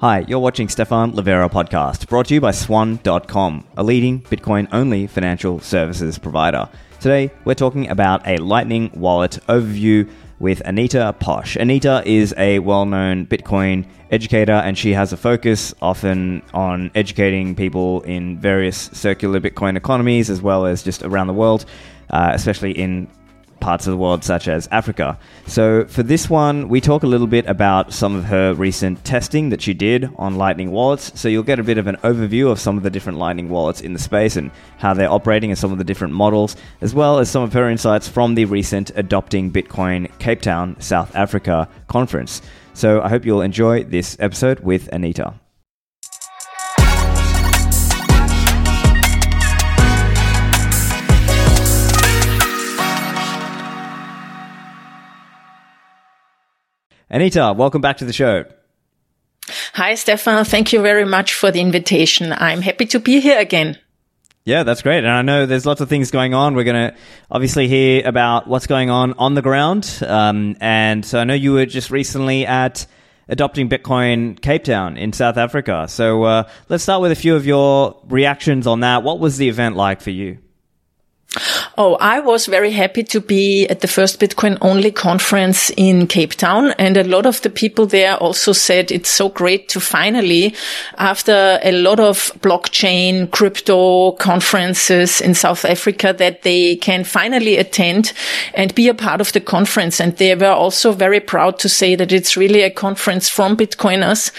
Hi, you're watching Stephan Livera podcast, brought to you by Swan.com, a leading Bitcoin only financial services provider. Today, we're talking about a Lightning Wallet overview with Anita Posch. Anita is a well known Bitcoin educator and she has a focus often on educating people in various circular Bitcoin economies as well as just around the world, uh, especially in parts of the world, such as Africa. So, for this one, we talk a little bit about some of her recent testing that she did on Lightning wallets. So, you'll get a bit of an overview of some of the different Lightning wallets in the space and how they're operating and some of the different models, as well as some of her insights from the recent Adopting Bitcoin Cape Town, South Africa conference. So, I hope you'll enjoy this episode with Anita. Anita, welcome back to the show. Hi, Stephan. Thank you very much for the invitation. I'm happy to be here again. Yeah, that's great. And I know there's lots of things going on. We're going to obviously hear about what's going on on the ground. Um, and so I know you were just recently at Adopting Bitcoin Cape Town in South Africa. So uh, let's start with a few of your reactions on that. What was the event like for you? Oh, I was very happy to be at the first Bitcoin only conference in Cape Town. And a lot of the people there also said it's so great to finally, after a lot of blockchain, crypto conferences in South Africa, that they can finally attend and be a part of the conference. And they were also very proud to say that it's really a conference from Bitcoiners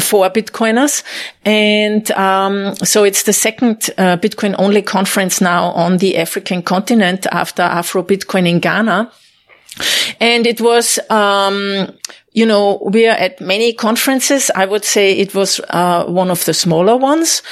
for Bitcoiners. And um, so it's the second uh, Bitcoin only conference now on the African continent after Afro Bitcoin in Ghana. And it was, um, you know, we are at many conferences. I would say it was uh, one of the smaller ones,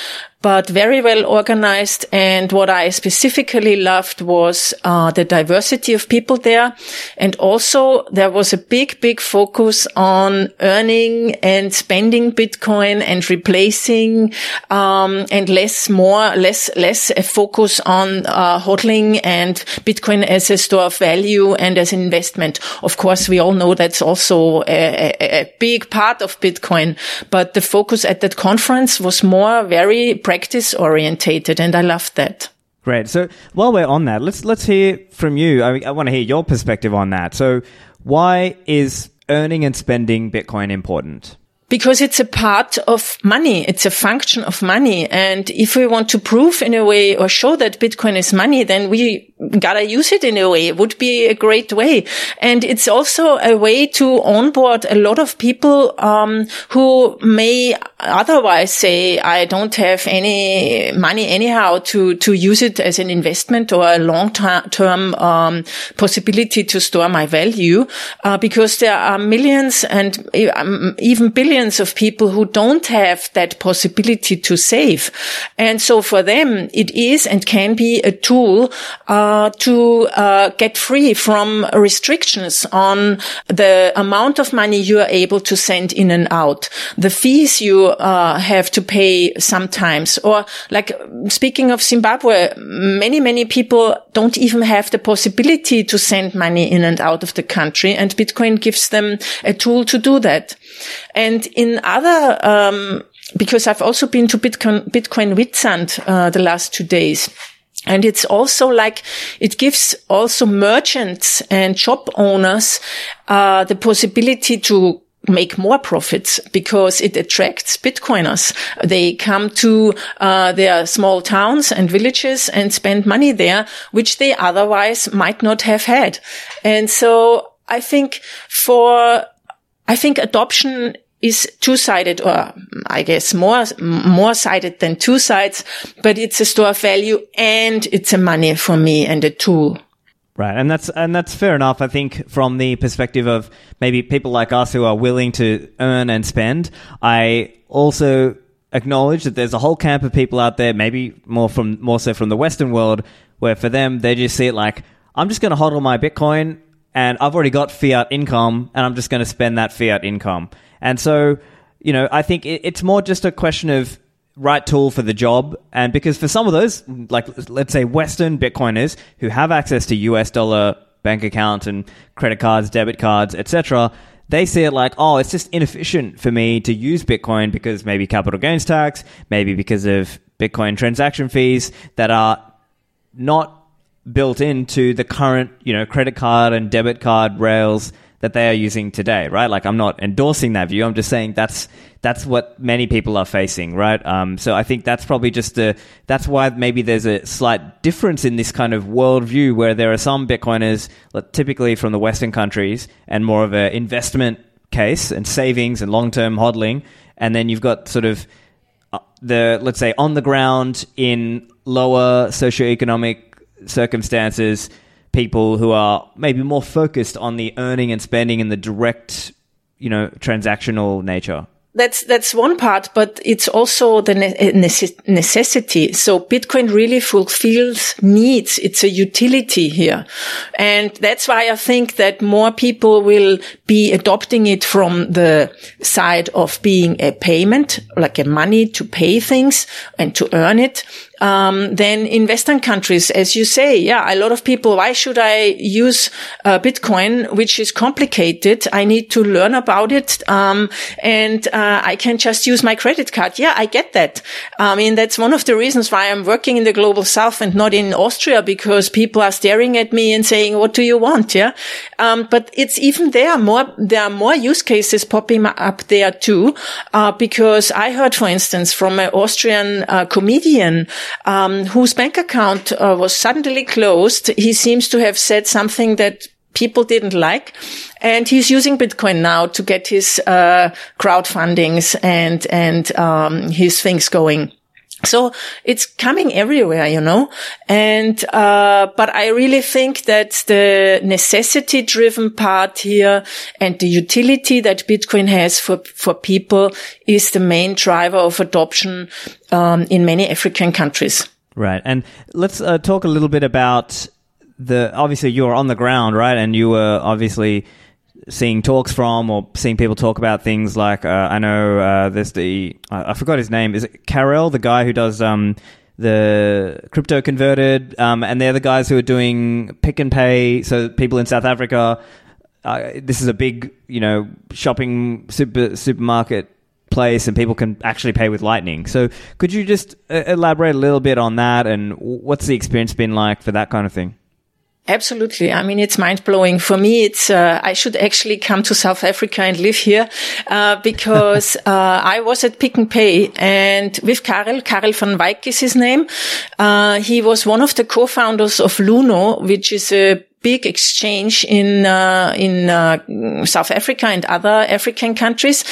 but very well organized. And what I specifically loved was uh, the diversity of people there. And also there was a big, big focus on earning and spending Bitcoin and replacing, um, and less more, less, less a focus on uh, hodling and Bitcoin as a store of value and as an investment. Of course, we all know that's also a, a, a big part of Bitcoin, but the focus at that conference was more very practice orientated, and I loved that. Great. So while we're on that, let's let's hear from you. I, I want to hear your perspective on that. So why is earning and spending Bitcoin important? because it's a part of money. It's a function of money. And if we want to prove in a way or show that Bitcoin is money, then we gotta use it in a way. It would be a great way. And it's also a way to onboard a lot of people, um, who may otherwise say, I don't have any money anyhow to, to use it as an investment or a long term, um, possibility to store my value, uh, because there are millions and um, even billions of people who don't have that possibility to save. And so for them, it is and can be a tool uh, to uh, get free from restrictions on the amount of money you are able to send in and out, the fees you uh, have to pay sometimes, or like speaking of Zimbabwe, many, many people don't even have the possibility to send money in and out of the country. And Bitcoin gives them a tool to do that. And in other, um, because I've also been to Bitcoin, Bitcoin Witsand, uh, the last two days. And it's also like it gives also merchants and shop owners uh, the possibility to make more profits because it attracts Bitcoiners. They come to uh, their small towns and villages and spend money there, which they otherwise might not have had. And so I think for I think adoption is two-sided or mm, I guess more, more sided than two sides, but it's a store of value and it's a money for me and a tool. Right. And that's, and that's fair enough. I think from the perspective of maybe people like us who are willing to earn and spend, I also acknowledge that there's a whole camp of people out there, maybe more from, more so from the Western world, where for them, they just see it like, I'm just going to hodl my Bitcoin and I've already got fiat income and I'm just going to spend that fiat income. And so, you know, I think it's more just a question of right tool for the job. And because for some of those, like let's say Western Bitcoiners who have access to US dollar bank accounts and credit cards, debit cards, etc., they see it like, oh, it's just inefficient for me to use Bitcoin because maybe capital gains tax, maybe because of Bitcoin transaction fees that are not built into the current, you know, credit card and debit card rails that they are using today, right? Like I'm not endorsing that view. I'm just saying that's that's what many people are facing, right? Um, so I think that's probably just a that's why maybe there's a slight difference in this kind of worldview where there are some Bitcoiners, typically from the Western countries, and more of an investment case and savings and long term hodling, and then you've got sort of uh, the let's say on the ground in lower socioeconomic circumstances people who are maybe more focused on the earning and spending and the direct, you know, transactional nature. That's that's one part, but it's also the eh, necessity. So Bitcoin really fulfills needs. It's a utility here, and that's why I think that more people will be adopting it from the side of being a payment, like a money to pay things and to earn it, um, then in Western countries, as you say, yeah, a lot of people, why should I use uh, Bitcoin, which is complicated? I need to learn about it. Um, and uh, I can just use my credit card. Yeah, I get that. I mean, that's one of the reasons why I'm working in the global south and not in Austria because people are staring at me and saying, what do you want? Yeah. Um, but it's even there more, there are more use cases popping up there too. Uh, because I heard, for instance, from an Austrian uh, comedian, um, whose bank account uh, was suddenly closed. He seems to have said something that people didn't like. And he's using Bitcoin now to get his uh, crowdfundings and and um, his things going. So it's coming everywhere, you know, and, uh, but I really think that the necessity driven part here and the utility that Bitcoin has for, for people is the main driver of adoption, um, in many African countries. Right. And let's uh, talk a little bit about the, obviously you're on the ground, right? And you were obviously, seeing talks from or seeing people talk about things like uh, I know uh, there's the I, I, forgot his name. Is it Karel the guy who does um, the crypto converted um, and they're the guys who are doing pick and pay so people in South Africa uh, this is a big you know shopping super supermarket place and people can actually pay with lightning. So could you just uh, elaborate a little bit on that and what's the experience been like for that kind of thing Absolutely. I mean, it's mind blowing. For me, it's, uh, I should actually come to South Africa and live here, uh, because, uh, I was at Pick and Pay and with Karel, Karel van Wyk is his name. Uh, he was one of the co-founders of Luno, which is a big exchange in uh, in uh, South Africa and other African countries.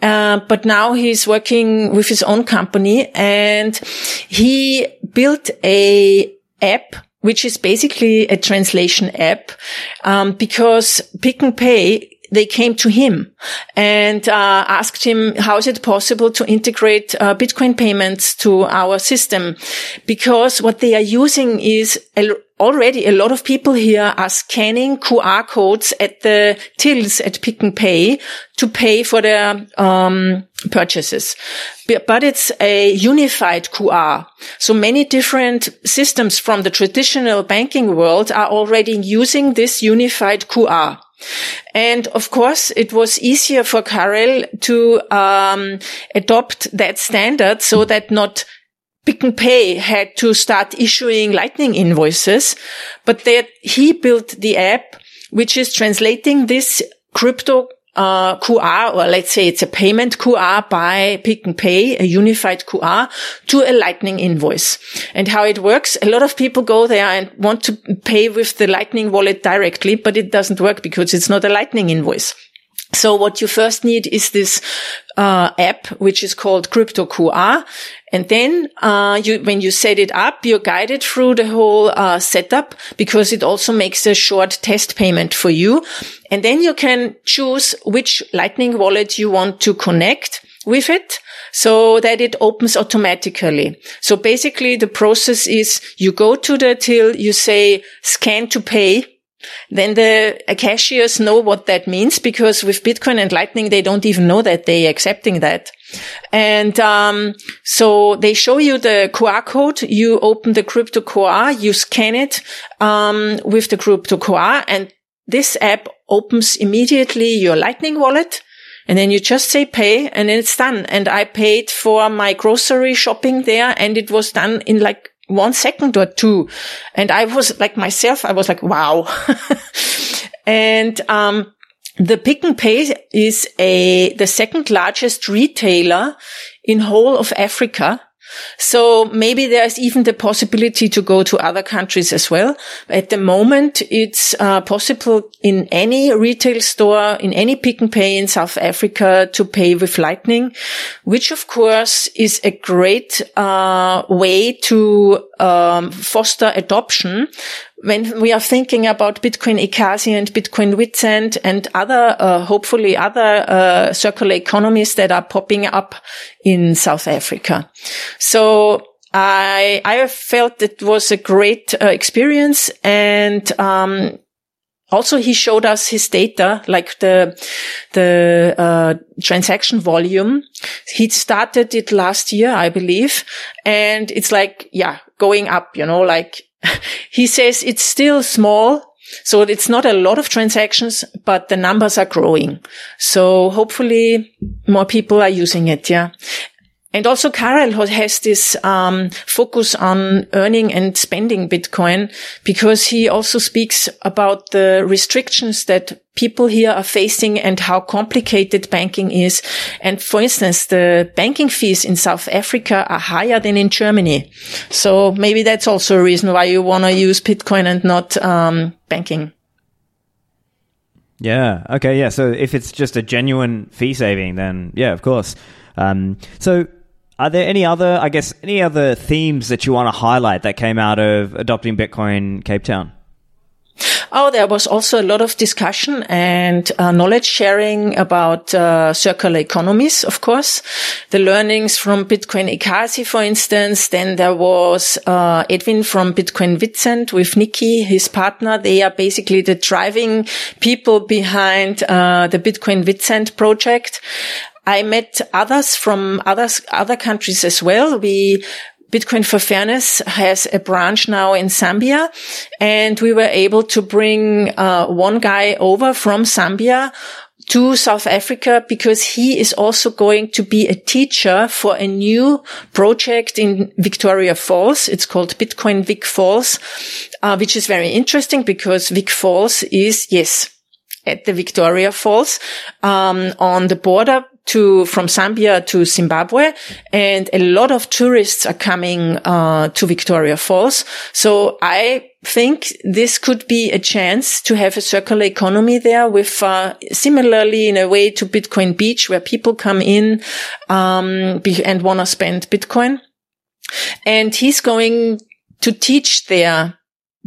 Uh, but now he's working with his own company, and he built a app which is basically a translation app, um, because Pick and Pay they came to him and uh, asked him how is it possible to integrate uh, bitcoin payments to our system? Because what they are using is already a lot of people here are scanning qr codes at the tills at pick and pay to pay for their um, purchases. But it's a unified qr so many different systems from the traditional banking world are already using this unified qr and of course, it was easier for Karel to um, adopt that standard so that not Pick and Pay had to start issuing lightning invoices, but that he built the app, which is translating this crypto uh, QR, or let's say it's a payment QR by Pick and Pay, a unified QR to a lightning invoice. And how it works, a lot of people go there and want to pay with the lightning wallet directly, but it doesn't work because it's not a lightning invoice. So what you first need is this uh, app, which is called Crypto QR. And then, uh, you, when you set it up, you're guided through the whole, uh, setup because it also makes a short test payment for you. And then you can choose which lightning wallet you want to connect with it so that it opens automatically. So basically the process is you go to the till, you say scan to pay then the cashiers know what that means because with Bitcoin and Lightning, they don't even know that they're accepting that. And um, so they show you the QR code. You open the crypto QR, you scan it um, with the crypto QR, and this app opens immediately your lightning wallet and then you just say pay and then it's done. And I paid for my grocery shopping there and it was done in like one second or two. And I was like myself, I was like, wow. and, um, the Pick and Pay is a, the second largest retailer in whole of Africa. So maybe there's even the possibility to go to other countries as well. At the moment, it's uh, possible in any retail store, in any Pick and Pay in South Africa to pay with Lightning, which of course is a great uh, way to um, foster adoption when we are thinking about Bitcoin Ekasi and Bitcoin Witsand and other, uh, hopefully other uh, circular economies that are popping up in South Africa. So I I felt it was a great uh, experience and um, also he showed us his data like the the uh, transaction volume he started it last year i believe and it's like yeah going up you know like he says it's still small. So it's not a lot of transactions, but the numbers are growing. So hopefully more people are using it. Yeah. And also Karel has this um, focus on earning and spending Bitcoin because he also speaks about the restrictions that people here are facing and how complicated banking is. And for instance, the banking fees in South Africa are higher than in Germany. So maybe that's also a reason why you want to use Bitcoin and not um, banking. Yeah. Okay. Yeah. So if it's just a genuine fee saving, then yeah, of course. Um, so are there any other, I guess, any other themes that you want to highlight that came out of adopting Bitcoin Cape Town? Oh, there was also a lot of discussion and uh, knowledge sharing about uh, circular economies, of course. The learnings from Bitcoin Ekasi, for instance. Then there was uh, Edwin from Bitcoin Witsand with Nikki, his partner. They are basically the driving people behind uh, the Bitcoin Witsand project. I met others from others, other countries as well. We, Bitcoin for Fairness has a branch now in Zambia and we were able to bring uh, one guy over from Zambia to South Africa because he is also going to be a teacher for a new project in Victoria Falls. It's called Bitcoin Vic Falls, uh, which is very interesting because Vic Falls is, yes, at the Victoria Falls, um, on the border to from Zambia to Zimbabwe, and a lot of tourists are coming uh, to Victoria Falls. So I think this could be a chance to have a circular economy there with uh, similarly in a way to Bitcoin Beach where people come in um, and want to spend Bitcoin. And he's going to teach there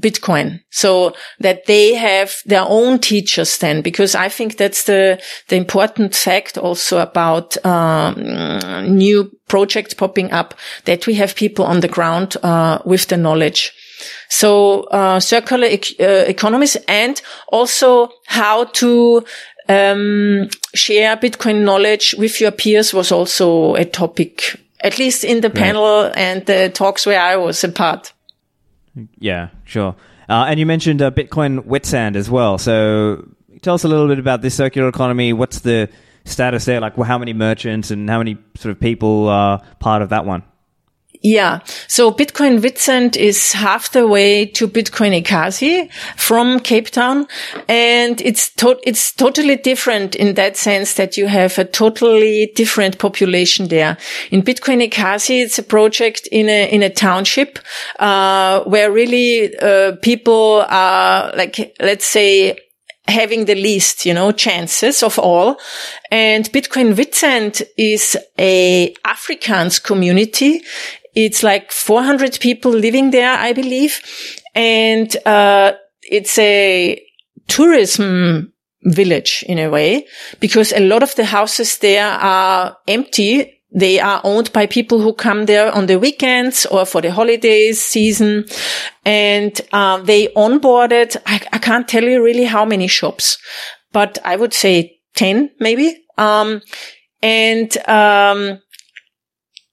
Bitcoin so that they have their own teachers then, because I think that's the, the important fact also about, um, new projects popping up that we have people on the ground, uh, with the knowledge. So, uh, circular e- uh, economies and also how to, um, share Bitcoin knowledge with your peers was also a topic, at least in the panel and the talks where I was a part. Yeah, sure. Uh, and you mentioned uh, Bitcoin Witsand as well. So tell us a little bit about this circular economy. What's the status there? Like, well, how many merchants and how many sort of people are part of that one? Yeah. So Bitcoin Witsand is half the way to Bitcoin Ekasi from Cape Town. And it's to- it's totally different in that sense that you have a totally different population there. In Bitcoin Ekasi, it's a project in a, in a township, uh, where really, uh, people are like, let's say, having the least, you know, chances of all. And Bitcoin Witsand is a Afrikaans community it's like 400 people living there, I believe. And, uh, it's a tourism village in a way because a lot of the houses there are empty. They are owned by people who come there on the weekends or for the holidays season. And, uh, they onboarded, I, I can't tell you really how many shops, but I would say 10 maybe. Um, and, um,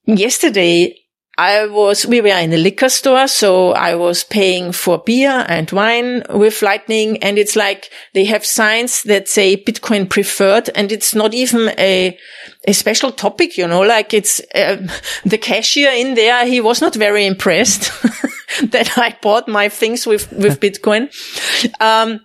yesterday I was, we were in a liquor store, so I was paying for beer and wine with Lightning. And it's like they have signs that say Bitcoin preferred. And it's not even a, a special topic, you know, like it's uh, the cashier in there. He was not very impressed that I bought my things with, with Bitcoin. Um,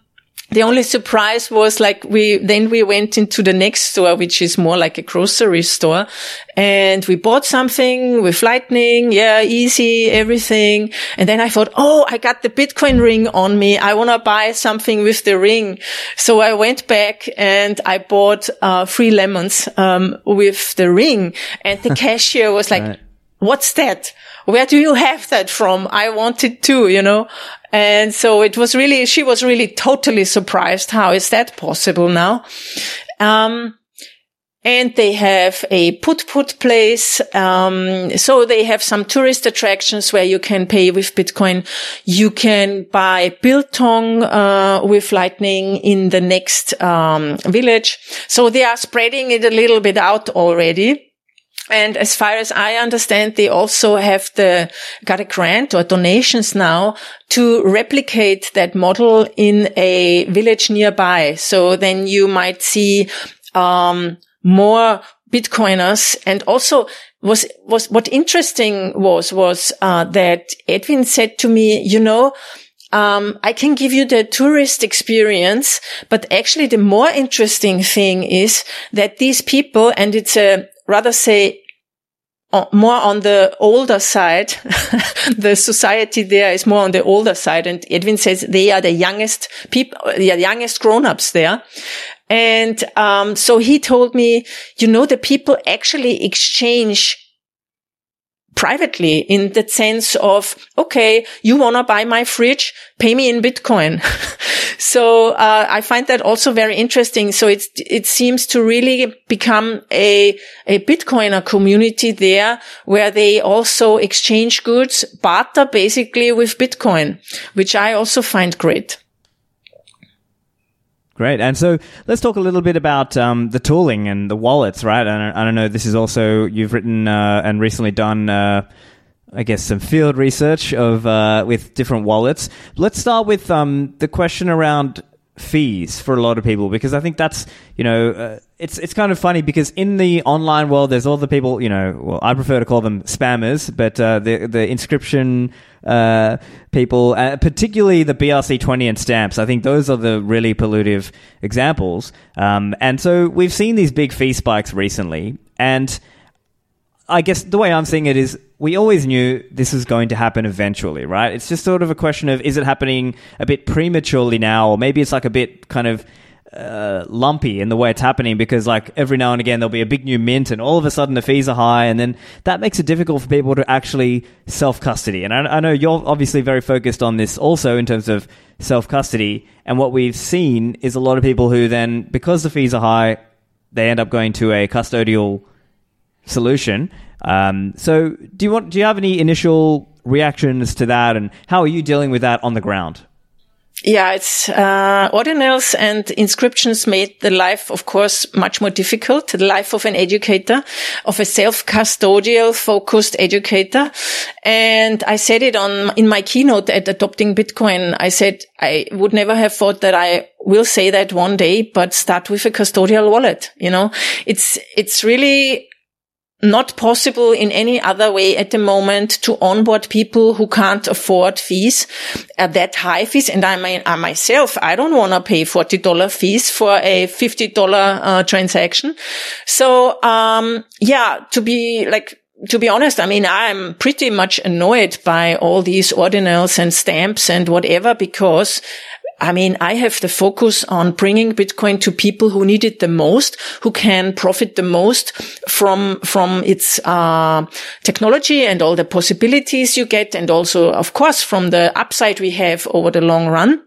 the only surprise was like we, then we went into the next store, which is more like a grocery store and we bought something with lightning. Yeah. Easy, everything. And then I thought, Oh, I got the Bitcoin ring on me. I want to buy something with the ring. So I went back and I bought, uh, three lemons, um, with the ring and the cashier was like, right. What's that? Where do you have that from? I want it too, you know? And so it was really, she was really totally surprised. How is that possible now? Um, and they have a put put place. Um, so they have some tourist attractions where you can pay with Bitcoin. You can buy biltong, uh, with lightning in the next, um, village. So they are spreading it a little bit out already. And as far as I understand, they also have the, got a grant or donations now to replicate that model in a village nearby. So then you might see, um, more Bitcoiners and also was, was, what interesting was, was, uh, that Edwin said to me, you know, um, I can give you the tourist experience, but actually the more interesting thing is that these people, and it's a, rather say more on the older side. the society there is more on the older side. And Edwin says they are the youngest people, the youngest grown-ups there. And, um, so he told me, you know, the people actually exchange privately in the sense of, okay, you want to buy my fridge? Pay me in Bitcoin. so, uh, I find that also very interesting. So it, it seems to really become a, a Bitcoiner community there where they also exchange goods, barter basically with Bitcoin, which I also find great. Great. And so let's talk a little bit about um, the tooling and the wallets, right? And I, don't know, this is also, you've written uh, and recently done, uh, I guess, some field research of uh, with different wallets. Let's start with um, the question around fees for a lot of people because I think that's you know uh, it's it's kind of funny because in the online world there's all the people you know well I prefer to call them spammers but uh, the the inscription uh, people uh, particularly the BRC20 and stamps I think those are the really pollutive examples. Um, and so we've seen these big fee spikes recently and I guess the way I'm seeing it is we always knew this was going to happen eventually, right? It's just sort of a question of is it happening a bit prematurely now, or maybe it's like a bit kind of uh, lumpy in the way it's happening because like every now and again there'll be a big new mint and all of a sudden the fees are high and then that makes it difficult for people to actually self custody. And I, I know you're obviously very focused on this also in terms of self custody. And what we've seen is a lot of people who then, because the fees are high, they end up going to a custodial solution. Um, so, do you want? Do you have any initial reactions to that, and how are you dealing with that on the ground? Yeah, it's uh, ordinals and inscriptions made the life, of course, much more difficult. The life of an educator, of a self-custodial focused educator. And I said it on in my keynote at adopting Bitcoin. I said I would never have thought that I will say that one day, but start with a custodial wallet. You know, it's it's really not possible in any other way at the moment to onboard people who can't afford fees at that high fees. And I mean, I myself, I don't want to pay $40 fees for a $50 uh, transaction. So, um, yeah, to be like, to be honest, I mean, I'm pretty much annoyed by all these ordinals and stamps and whatever because I mean, I have the focus on bringing Bitcoin to people who need it the most, who can profit the most from, from its, uh, technology and all the possibilities you get. And also, of course, from the upside we have over the long run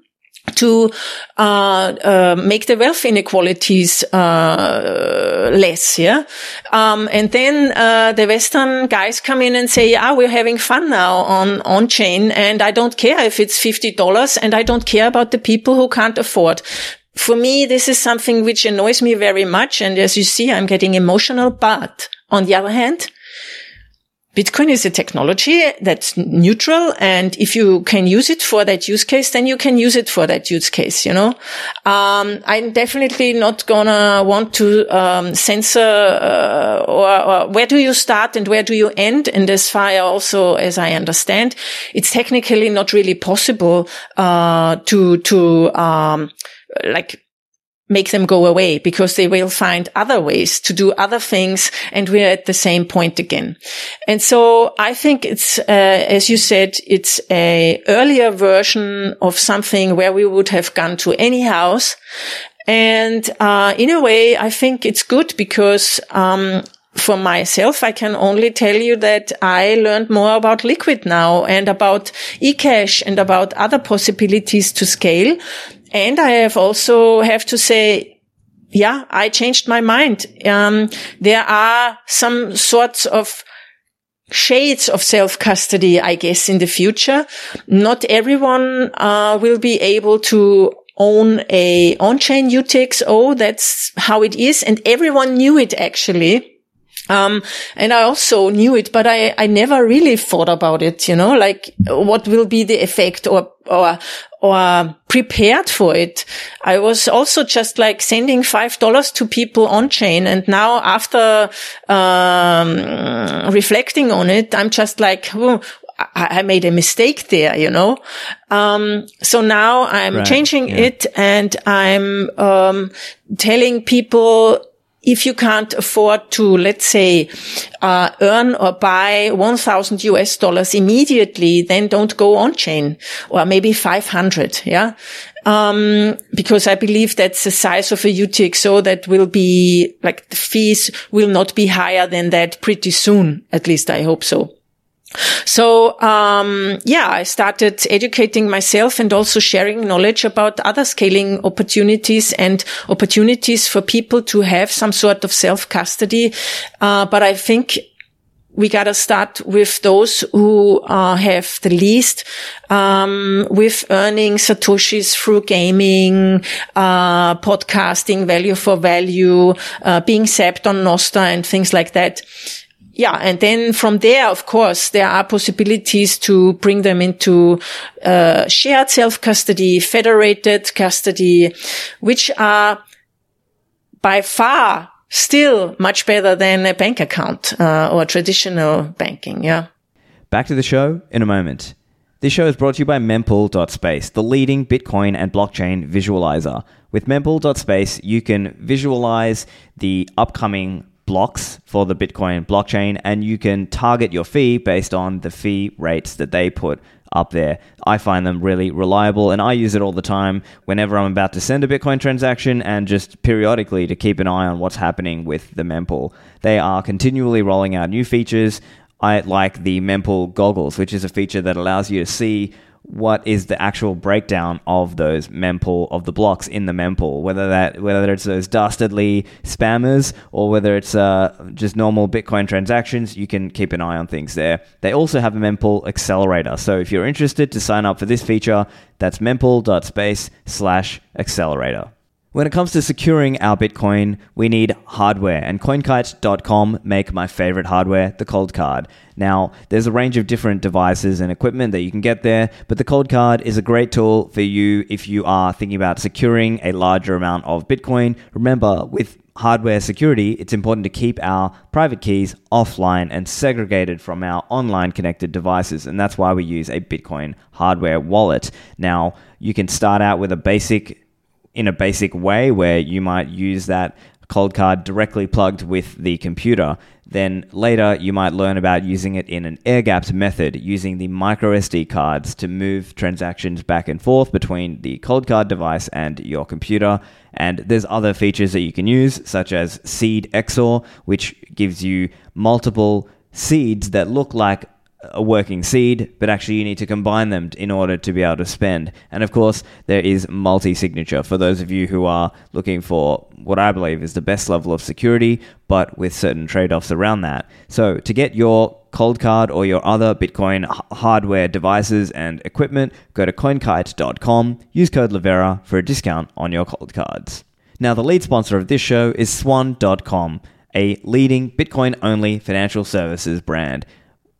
to uh, uh, make the wealth inequalities uh, less, yeah. Um, and then uh, the Western guys come in and say, "Ah, we're having fun now on on chain, and I don't care if it's fifty dollars, and I don't care about the people who can't afford." For me, this is something which annoys me very much, and as you see, I'm getting emotional. But on the other hand, Bitcoin is a technology that's neutral. And if you can use it for that use case, then you can use it for that use case, you know? Um, I'm definitely not gonna want to, um, censor, uh, or, or, where do you start and where do you end? And as far also as I understand, it's technically not really possible, uh, to, to, um, like, make them go away because they will find other ways to do other things. And we're at the same point again. And so I think it's, uh, as you said, it's a earlier version of something where we would have gone to any house. And, uh, in a way, I think it's good because, um, for myself, I can only tell you that I learned more about Liquid now and about eCash and about other possibilities to scale and I have also have to say, yeah, I changed my mind. Um, there are some sorts of shades of self-custody, I guess, in the future. Not everyone uh, will be able to own a on-chain UTXO. That's how it is. And everyone knew it actually. Um, and I also knew it, but I, I never really thought about it, you know, like what will be the effect or, or, or prepared for it. I was also just like sending five dollars to people on chain. And now after, um, reflecting on it, I'm just like, oh, I made a mistake there, you know. Um, so now I'm right, changing yeah. it and I'm um, telling people if you can't afford to, let's say, uh, earn or buy 1000 US dollars immediately, then don't go on chain or maybe 500. Yeah. Um, because I believe that's the size of a UTXO that will be like the fees will not be higher than that pretty soon. At least I hope so. So, um, yeah, I started educating myself and also sharing knowledge about other scaling opportunities and opportunities for people to have some sort of self custody. Uh, but I think we gotta start with those who uh, have the least, um, with earning satoshis through gaming, uh, podcasting, value for value, uh, being zapped on Nostr and things like that yeah, and then from there, of course, there are possibilities to bring them into uh, shared self custody, federated custody, which are by far still much better than a bank account uh, or traditional banking. Yeah. Back to the show in a moment. This show is brought to you by Mempool.space, the leading Bitcoin and blockchain visualizer. With Mempool.space, you can visualize the upcoming blocks for the Bitcoin blockchain, and you can target your fee based on the fee rates that they put up there. I find them really reliable and I use it all the time whenever I'm about to send a Bitcoin transaction and just periodically to keep an eye on what's happening with the mempool. They are continually rolling out new features. I like the mempool goggles, which is a feature that allows you to see what is the actual breakdown of those mempool of the blocks in the mempool? Whether that whether it's those dastardly spammers or whether it's uh, just normal bitcoin transactions you can keep an eye on things there. They also have a mempool accelerator. So if you're interested to sign up for this feature that's mempool.space slash accelerator when it comes to securing our Bitcoin, we need hardware, and CoinKite.com make my favorite hardware, the Coldcard. Now, there's a range of different devices and equipment that you can get there, but the Coldcard is a great tool for you if you are thinking about securing a larger amount of Bitcoin. Remember, with hardware security, it's important to keep our private keys offline and segregated from our online connected devices, and that's why we use a Bitcoin hardware wallet. Now, you can start out with a basic in a basic way where you might use that Coldcard directly plugged with the computer. Then later, you might learn about using it in an air gapped method, using the micro SD cards to move transactions back and forth between the Coldcard device and your computer. And there's other features that you can use, such as Seed XOR, which gives you multiple seeds that look like a working seed, but actually you need to combine them in order to be able to spend. And of course, there is multi signature for those of you who are looking for what I believe is the best level of security, but with certain trade offs around that. So, to get your Coldcard or your other Bitcoin h- hardware devices and equipment, go to coinkite.com, use code Livera for a discount on your Coldcards. Now, the lead sponsor of this show is swan.com, a leading Bitcoin only financial services brand.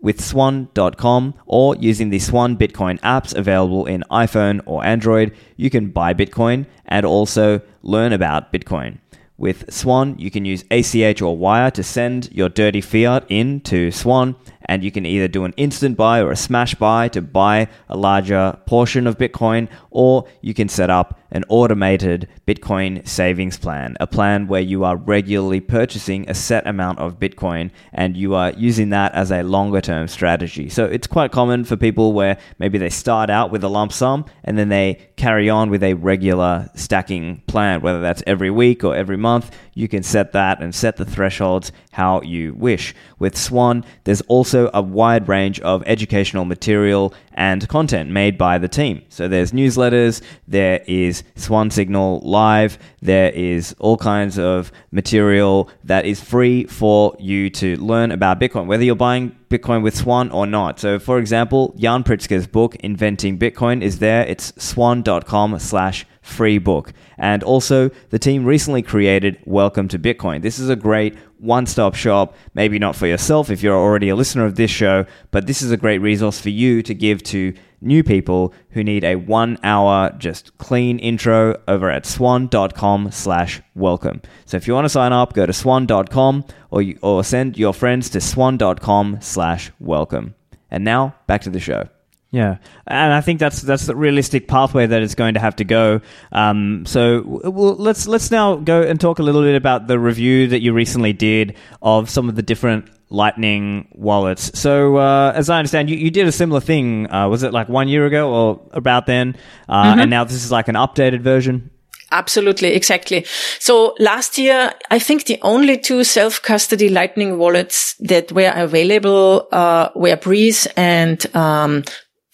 With swan.com or using the Swan Bitcoin apps available in iPhone or Android, you can buy Bitcoin and also learn about Bitcoin. With Swan, you can use ACH or Wire to send your dirty fiat in to Swan, and you can either do an instant buy or a smash buy to buy a larger portion of Bitcoin, or you can set up an automated Bitcoin savings plan, a plan where you are regularly purchasing a set amount of Bitcoin and you are using that as a longer term strategy. So it's quite common for people where maybe they start out with a lump sum and then they carry on with a regular stacking plan, whether that's every week or every month. You can set that and set the thresholds how you wish. With Swan, there's also a wide range of educational material and content made by the team. So there's newsletters, there is Swan Signal Live, there is all kinds of material that is free for you to learn about Bitcoin, whether you're buying Bitcoin with Swan or not. So for example, Yan Pritzker's book, Inventing Bitcoin, is there. It's swan.com slash free book. And also, the team recently created Welcome to Bitcoin. This is a great one stop shop, maybe not for yourself if you're already a listener of this show, but this is a great resource for you to give to new people who need a one hour just clean intro over at swan.com slash welcome. So if you want to sign up, go to swan.com or, you, or send your friends to swan.com slash welcome. And now back to the show. Yeah, and I think that's that's the realistic pathway that it's going to have to go. Um, so well, let's let's now go and talk a little bit about the review that you recently did of some of the different Lightning wallets. So, uh, as I understand, you, you did a similar thing. Uh, was it like one year ago or about then? Uh, mm-hmm. And now this is like an updated version. Absolutely, exactly. So last year, I think the only two self-custody Lightning wallets that were available uh, were Breez and um,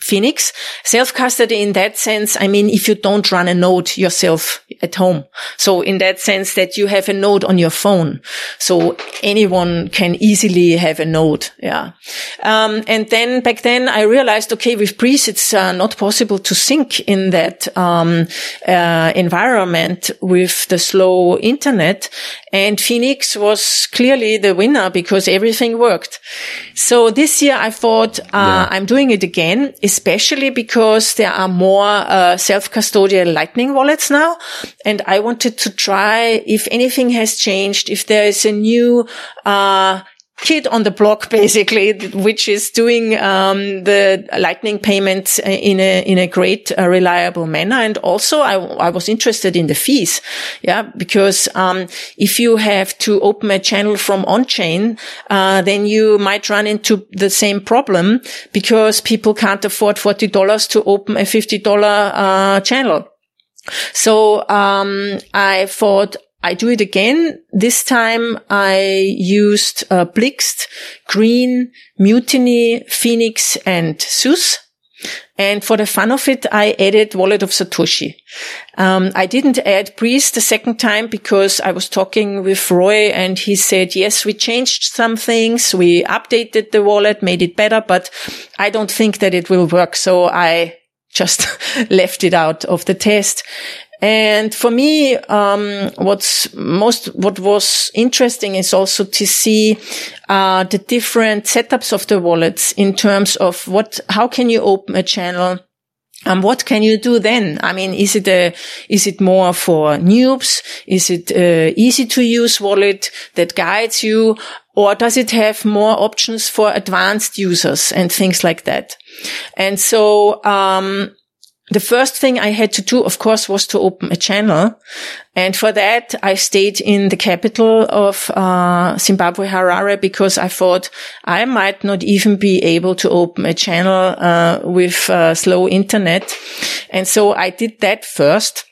Phoenix. Self-custody in that sense, I mean, if you don't run a node yourself at home. So in that sense that you have a node on your phone. So anyone can easily have a node. Yeah. Um, and then back then I realized, okay, with Breez, it's uh, not possible to sync in that, um, uh, environment with the slow internet. And Phoenix was clearly the winner because everything worked. So this year I thought, uh, yeah. I'm doing it again especially because there are more uh, self-custodial lightning wallets now. And i wanted to try if anything has changed if there is a new uh, kid on the block, basically, which is doing um, the lightning payments in a in a great, uh, reliable manner. And also, I, I was interested in the fees, yeah, because um, if you have to open a channel from on chain, uh, then you might run into the same problem because people can't afford forty dollars to open a fifty dollar uh, channel. So um, I thought I do it again. This time I used uh, Blixt, Green, Mutiny, Phoenix, and Zeus. And for the fun of it, I added Wallet of Satoshi. Um, I didn't add Breez the second time because I was talking with Roy and he said, yes, we changed some things. We updated the wallet, made it better, but I don't think that it will work. So I just left it out of the test. And for me, um, what's most, what was interesting is also to see, uh, the different setups of the wallets in terms of what, how can you open a channel? And um, what can you do then? I mean, is it a, is it more for noobs? Is it a easy to use wallet that guides you? Or does it have more options for advanced users and things like that? And so, um, the first thing I had to do, of course, was to open a channel. And for that, I stayed in the capital of uh, Zimbabwe, Harare, because I thought I might not even be able to open a channel uh, with uh, slow internet. And so I did that first.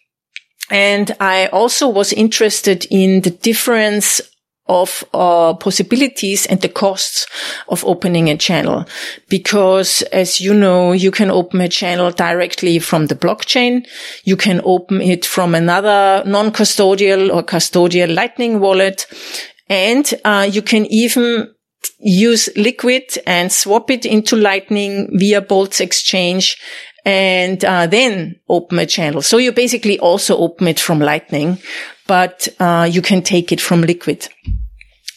And I also was interested in the difference of uh, possibilities and the costs of opening a channel. Because as you know, you can open a channel directly from the blockchain. You can open it from another non-custodial or custodial lightning wallet. And uh, you can even use liquid and swap it into lightning via Boltz exchange and uh, then open a channel. So you basically also open it from lightning, but uh, you can take it from liquid.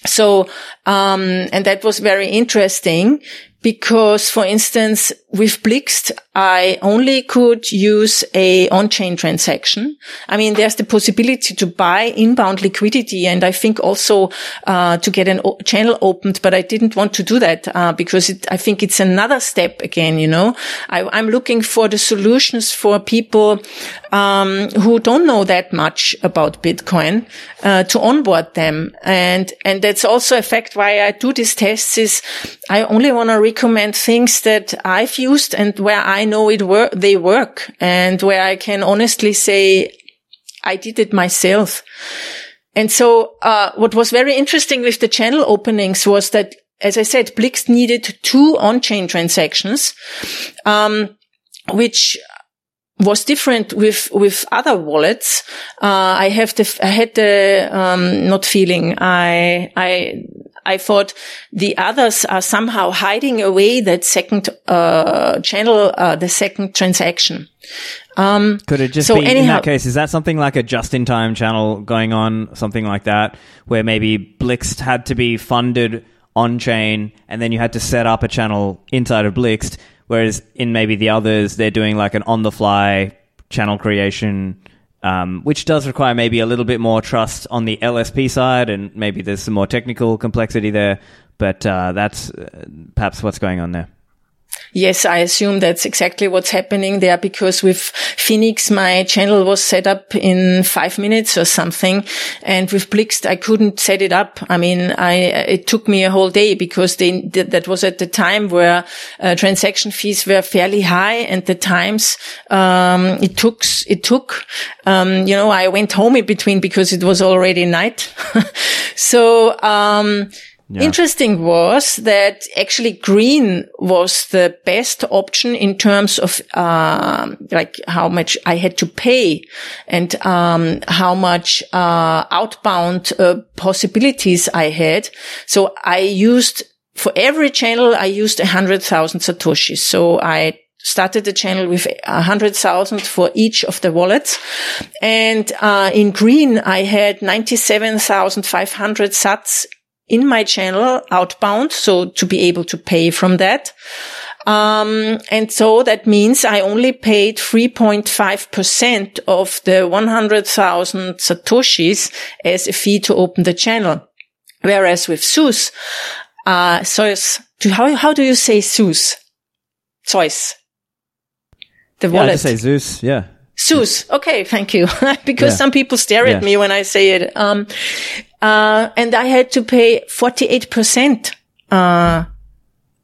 So, um, and that was very interesting because, for instance, with Blixt, I only could use a on-chain transaction. I mean, there's the possibility to buy inbound liquidity and I think also, uh, to get an o- channel opened, but I didn't want to do that, uh, because it, I think it's another step again, you know, I, I'm looking for the solutions for people, um, who don't know that much about Bitcoin, uh, to onboard them. And, and that's also a fact why I do these tests is I only want to recommend things that I've used and where I know it work, they work and where I can honestly say I did it myself. And so, uh, what was very interesting with the channel openings was that, as I said, Blixt needed two on-chain transactions, um, which was different with with other wallets. Uh, I have the I had the um, not feeling. I I I thought the others are somehow hiding away that second uh, channel, uh, the second transaction. Um, Could it just so be anyhow, in that case? Is that something like a just-in-time channel going on, something like that, where maybe Blixt had to be funded on chain, and then you had to set up a channel inside of Blixt? Whereas in maybe the others, they're doing like an on the fly channel creation, um, which does require maybe a little bit more trust on the LSP side, and maybe there's some more technical complexity there. But uh, that's uh, perhaps what's going on there. Yes, I assume that's exactly what's happening there because with Phoenix, my channel was set up in five minutes or something. And with Blixt, I couldn't set it up. I mean, I, it took me a whole day because they, that was at the time where uh, transaction fees were fairly high and the times, um, it took, it took, um, you know, I went home in between because it was already night. so, um, yeah. Interesting was that actually green was the best option in terms of uh, like how much I had to pay and um, how much uh, outbound uh, possibilities I had. So I used for every channel I used a hundred thousand satoshis. So I started the channel with a hundred thousand for each of the wallets. And, uh, in green, I had 97,500 sats in my channel outbound. So to be able to pay from that. Um, and so that means I only paid 3.5% of the 100,000 Satoshis as a fee to open the channel. Whereas with Zeus, uh, Zeus, how, how do you say Zeus? Zeus. The wallet. Yeah, I say Zeus. Yeah. Zeus. Okay. Thank you. because yeah. some people stare at me when I say it. Um, uh, and I had to pay 48%, uh,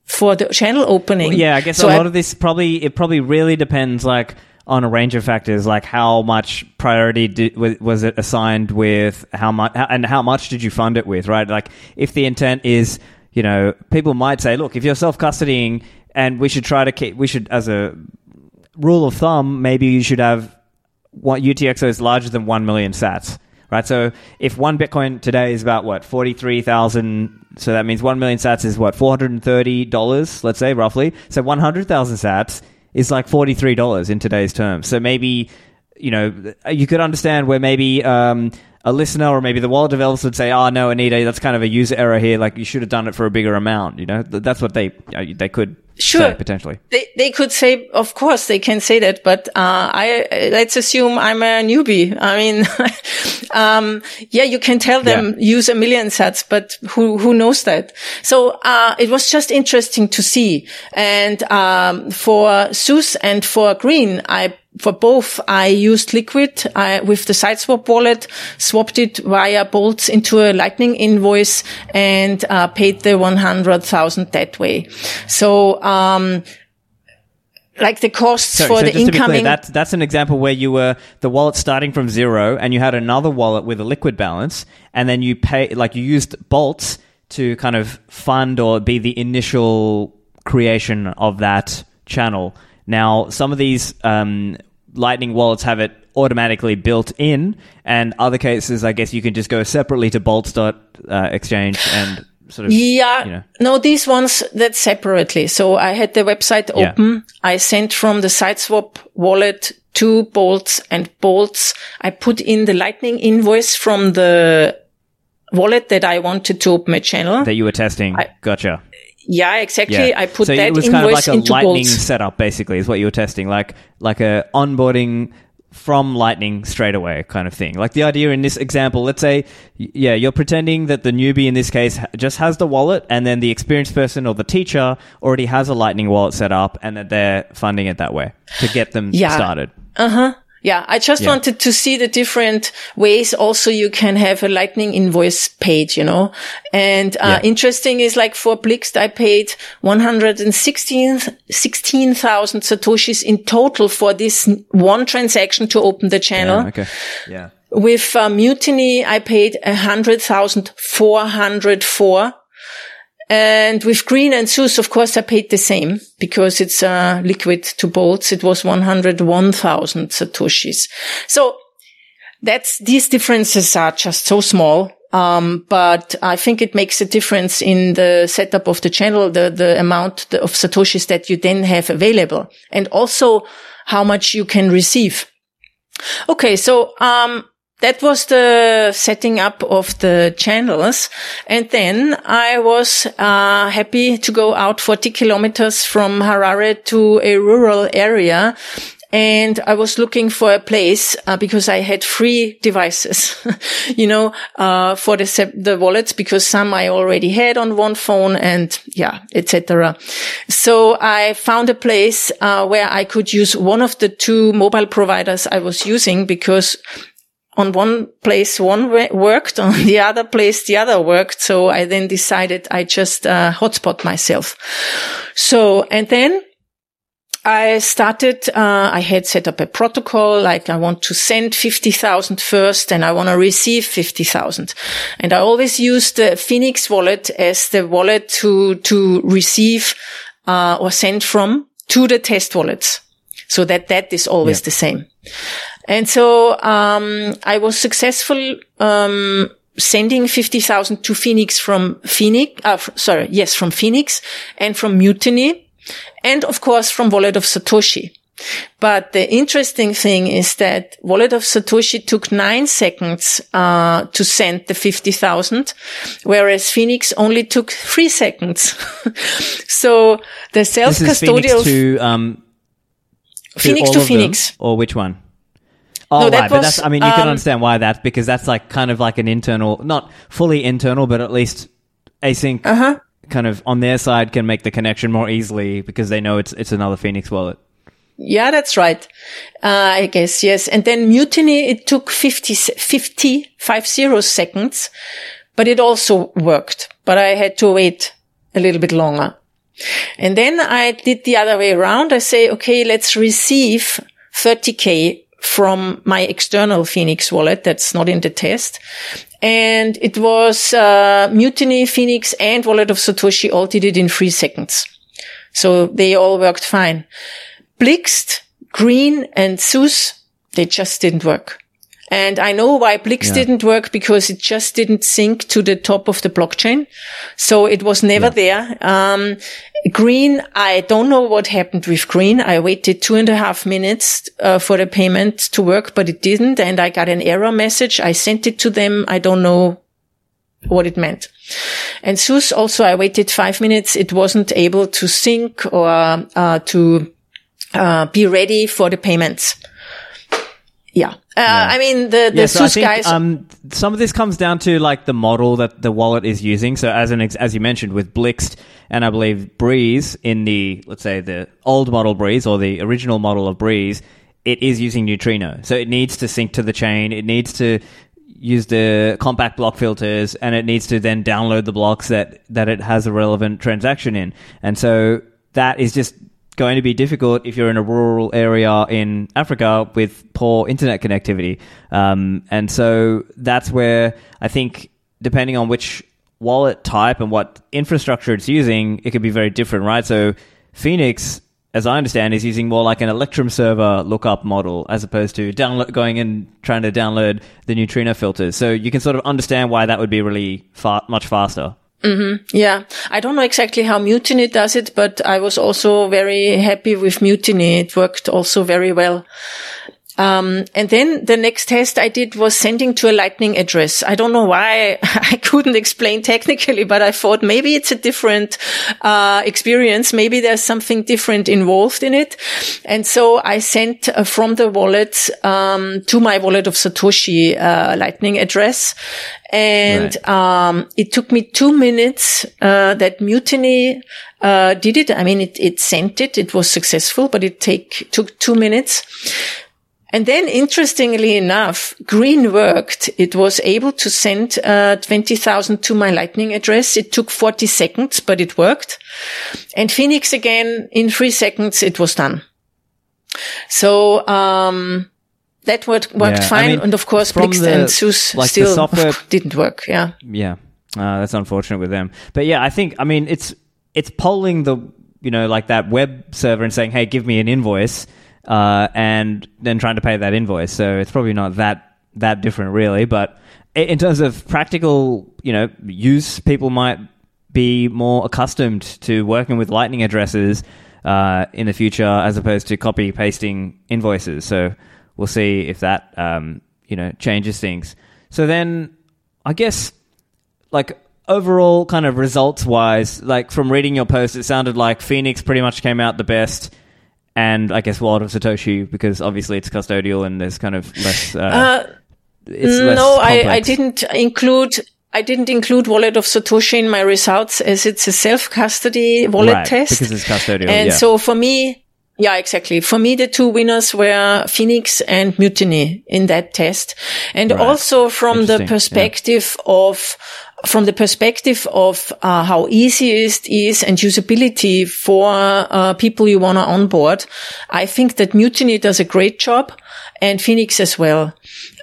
for the channel opening. Well, yeah, I guess so a lot I, of this probably, it probably really depends like on a range of factors, like how much priority did, was it assigned with how much, and how much did you fund it with, right? Like if the intent is, you know, people might say, look, if you're self custodying and we should try to keep, we should, as a rule of thumb, maybe you should have what UTXO is larger than 1 million sats right? So if one Bitcoin today is about what forty three thousand, so that means one million Sats is what four hundred and thirty dollars, let's say roughly. So one hundred thousand Sats is like forty three dollars in today's terms. So maybe you know you could understand where maybe. Um, a listener or maybe the wallet developers would say, "Oh no, Anita, that's kind of a user error here. Like you should have done it for a bigger amount." You know, that's what they uh, they could sure. Say, potentially. They they could say of course they can say that but uh, i let's assume i'm a newbie. I mean um, yeah you can tell them yeah. use a million sets but who who knows that? So uh, it was just interesting to see. And um, for Zeus and for green i for both, I used Liquid I, with the SideSwap wallet, swapped it via Boltz into a Lightning invoice, and uh, paid the 100,000 that way. So, um, like the costs Sorry, for so the incoming. Clear, that's that's an example where you were the wallet starting from zero, and you had another wallet with a liquid balance, and then you pay like you used Boltz to kind of fund or be the initial creation of that channel. Now, some of these um, Lightning wallets have it automatically built in, and other cases, I guess you can just go separately to boltz.exchange uh, and sort of. Yeah. You know. No, these ones that separately. So I had the website open. Yeah. I sent from the SideSwap wallet to Boltz and Boltz. I put in the Lightning invoice from the wallet that I wanted to open a channel. That you were testing. I, gotcha. Yeah, exactly. Yeah. I put so that it was kind of like a lightning setup basically is what you were testing. Like like a onboarding from Lightning straight away kind of thing. Like the idea in this example, let's say, yeah, you're pretending that the newbie in this case just has the wallet and then the experienced person or the teacher already has a Lightning wallet set up and that they're funding it that way to get them yeah. started. Uh huh. Yeah, I just yeah. wanted to see the different ways also you can have a lightning invoice paid, you know. And uh, yeah. interesting is like for Blixt, I paid 116,000 16, Satoshis in total for this one transaction to open the channel. Yeah, okay. Yeah. With uh, Mutiny, I paid 100,404 and with green and Zeus, of course, I paid the same because it's uh, liquid to Boltz. It was 101,000 satoshis. So that's these differences are just so small. Um, but I think it makes a difference in the setup of the channel, the, the amount of satoshis that you then have available and also how much you can receive. Okay. So, um, that was the setting up of the channels. And then I was uh, happy to go out 40 kilometers from Harare to a rural area and I was looking for a place uh, because I had free devices, you know, uh, for the the wallets because some I already had on one phone and yeah, etc. So I found a place uh, where I could use one of the two mobile providers I was using because on one place one worked, on the other place the other worked. So I then decided I just uh, hotspot myself. So and then I started, uh, I had set up a protocol, like I want to send 50,000 first and I want to receive 50,000. And I always use the Phoenix wallet as the wallet to, to receive, uh, or send from to the test wallets. So that that is always yeah. the same. And so, um, I was successful, um, sending 50,000 to Phoenix from Phoenix, uh, sorry, yes, from Phoenix and from Mutiny and of course from Wallet of Satoshi. But the interesting thing is that Wallet of Satoshi took nine seconds uh, to send the 50,000, whereas Phoenix only took three seconds. so the self-custodial... Phoenix to, um, to Phoenix to Phoenix. or which one? Oh, no, right. Was, but that's, I mean, you um, can understand why that's because that's like kind of like an internal, not fully internal, but at least ACINQ uh-huh. kind of on their side can make the connection more easily because they know it's, it's another Phoenix wallet. Yeah, that's right. Uh, I guess, yes. And then Mutiny, it took 50, 50, 50 seconds, but it also worked, but I had to wait a little bit longer. And then I did the other way around. I say, okay, let's receive 30k from my external Phoenix wallet that's not in the test. And it was uh, Mutiny, Phoenix, and Wallet of Satoshi all did it in three seconds. So they all worked fine. Blixt, Green, and Zeus, they just didn't work. And I know why Blixt yeah. didn't work because it just didn't sync to the top of the blockchain. So it was never yeah. there. Um, green, I don't know what happened with green. I waited two and a half minutes uh, for the payment to work, but it didn't. And I got an error message. I sent it to them. I don't know what it meant. And Zeus also, I waited five minutes. It wasn't able to sync or uh, to uh, be ready for the payments. Yeah. Uh, yeah. I mean, the, the yeah, so think, guys. Um, some of this comes down to like the model that the wallet is using. So as an, ex- as you mentioned with Blixt and I believe Breez in the, let's say the old model Breez or the original model of Breez, it is using Neutrino. So it needs to sync to the chain. It needs to use the compact block filters and it needs to then download the blocks that, that it has a relevant transaction in. And so that is just going to be difficult if you're in a rural area in Africa with poor internet connectivity. Um, and so that's where I think, depending on which wallet type and what infrastructure it's using, it could be very different, right? So Phoenix, as I understand, is using more like an Electrum server lookup model as opposed to download going and trying to download the neutrino filters. So you can sort of understand why that would be really far, much faster. Mm-hmm. Yeah. I don't know exactly how Mutiny does it, but I was also very happy with Mutiny. It worked also very well. Um, and then the next test I did was sending to a lightning address. I don't know why I couldn't explain technically, but I thought maybe it's a different, uh, experience. Maybe there's something different involved in it. And so I sent uh, from the wallet, um, to my wallet of Satoshi, uh, lightning address. And, right. um, it took me two minutes, uh, that mutiny, uh, did it. I mean, it, it sent it. It was successful, but it take, took two minutes. And then interestingly enough, Green worked. It was able to send uh, 20,000 to my lightning address. It took 40 seconds, but it worked. And Phoenix again, in three seconds, it was done. So, um, that worked, worked yeah, fine. I mean, and of course, Blixt the, and Zeus like still software, didn't work. Yeah. Yeah. Uh, that's unfortunate with them. But yeah, I think, I mean, it's, it's polling the, you know, like that web server and saying, Hey, give me an invoice uh, and then trying to pay that invoice. So it's probably not that that different, really. But in terms of practical, you know, use, people might be more accustomed to working with Lightning addresses uh, in the future as opposed to copy pasting invoices. So we'll see if that um, you know changes things. So then, I guess like overall kind of results wise, like from reading your post, it sounded like Phoenix pretty much came out the best and I guess Wallet of Satoshi because obviously it's custodial and there's kind of less. Uh, uh, no, I, I didn't include. I didn't include Wallet of Satoshi in my results as it's a self custody wallet right, test because it's custodial. And yeah. so for me, yeah, exactly. For me, the two winners were Phoenix and Mutiny in that test. And right. also from the perspective yeah. of from the perspective of uh, how easy it is and usability for uh, people you want to onboard, I think that Mutiny does a great job and Phoenix as well.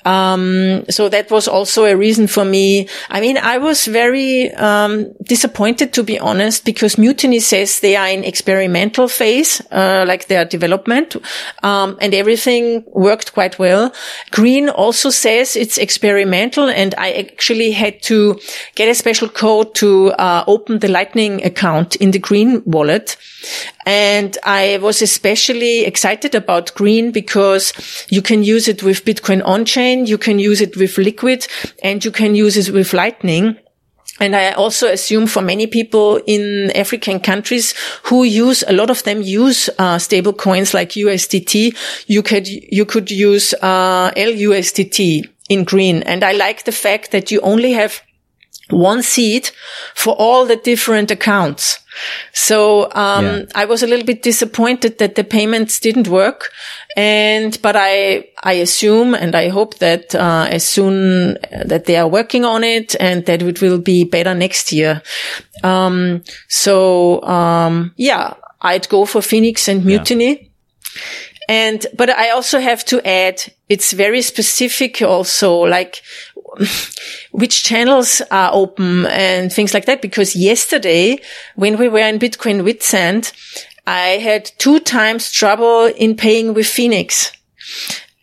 Um, so that was also a reason for me. I mean, I was very um, disappointed to be honest, because Mutiny says they are in experimental phase, uh, like their development, um, and everything worked quite well. Green also says it's experimental, and I actually had to get a special code to uh, open the Lightning account in the Green wallet. And I was especially excited about green because you can use it with Bitcoin on chain. You can use it with liquid and you can use it with lightning. And I also assume for many people in African countries who use, a lot of them use, uh, stable coins like USDT. You could, you could use, uh, LUSDT in green. And I like the fact that you only have one seed for all the different accounts. So um, yeah. I was a little bit disappointed that the payments didn't work, and but I I assume and I hope that uh, as soon that they are working on it and that it will be better next year. Um, so um, yeah, I'd go for Phoenix and Mutiny. Yeah. And, but I also have to add, it's very specific also, like which channels are open and things like that. Because yesterday, when we were in Bitcoin Witsand, I had two times trouble in paying with Phoenix.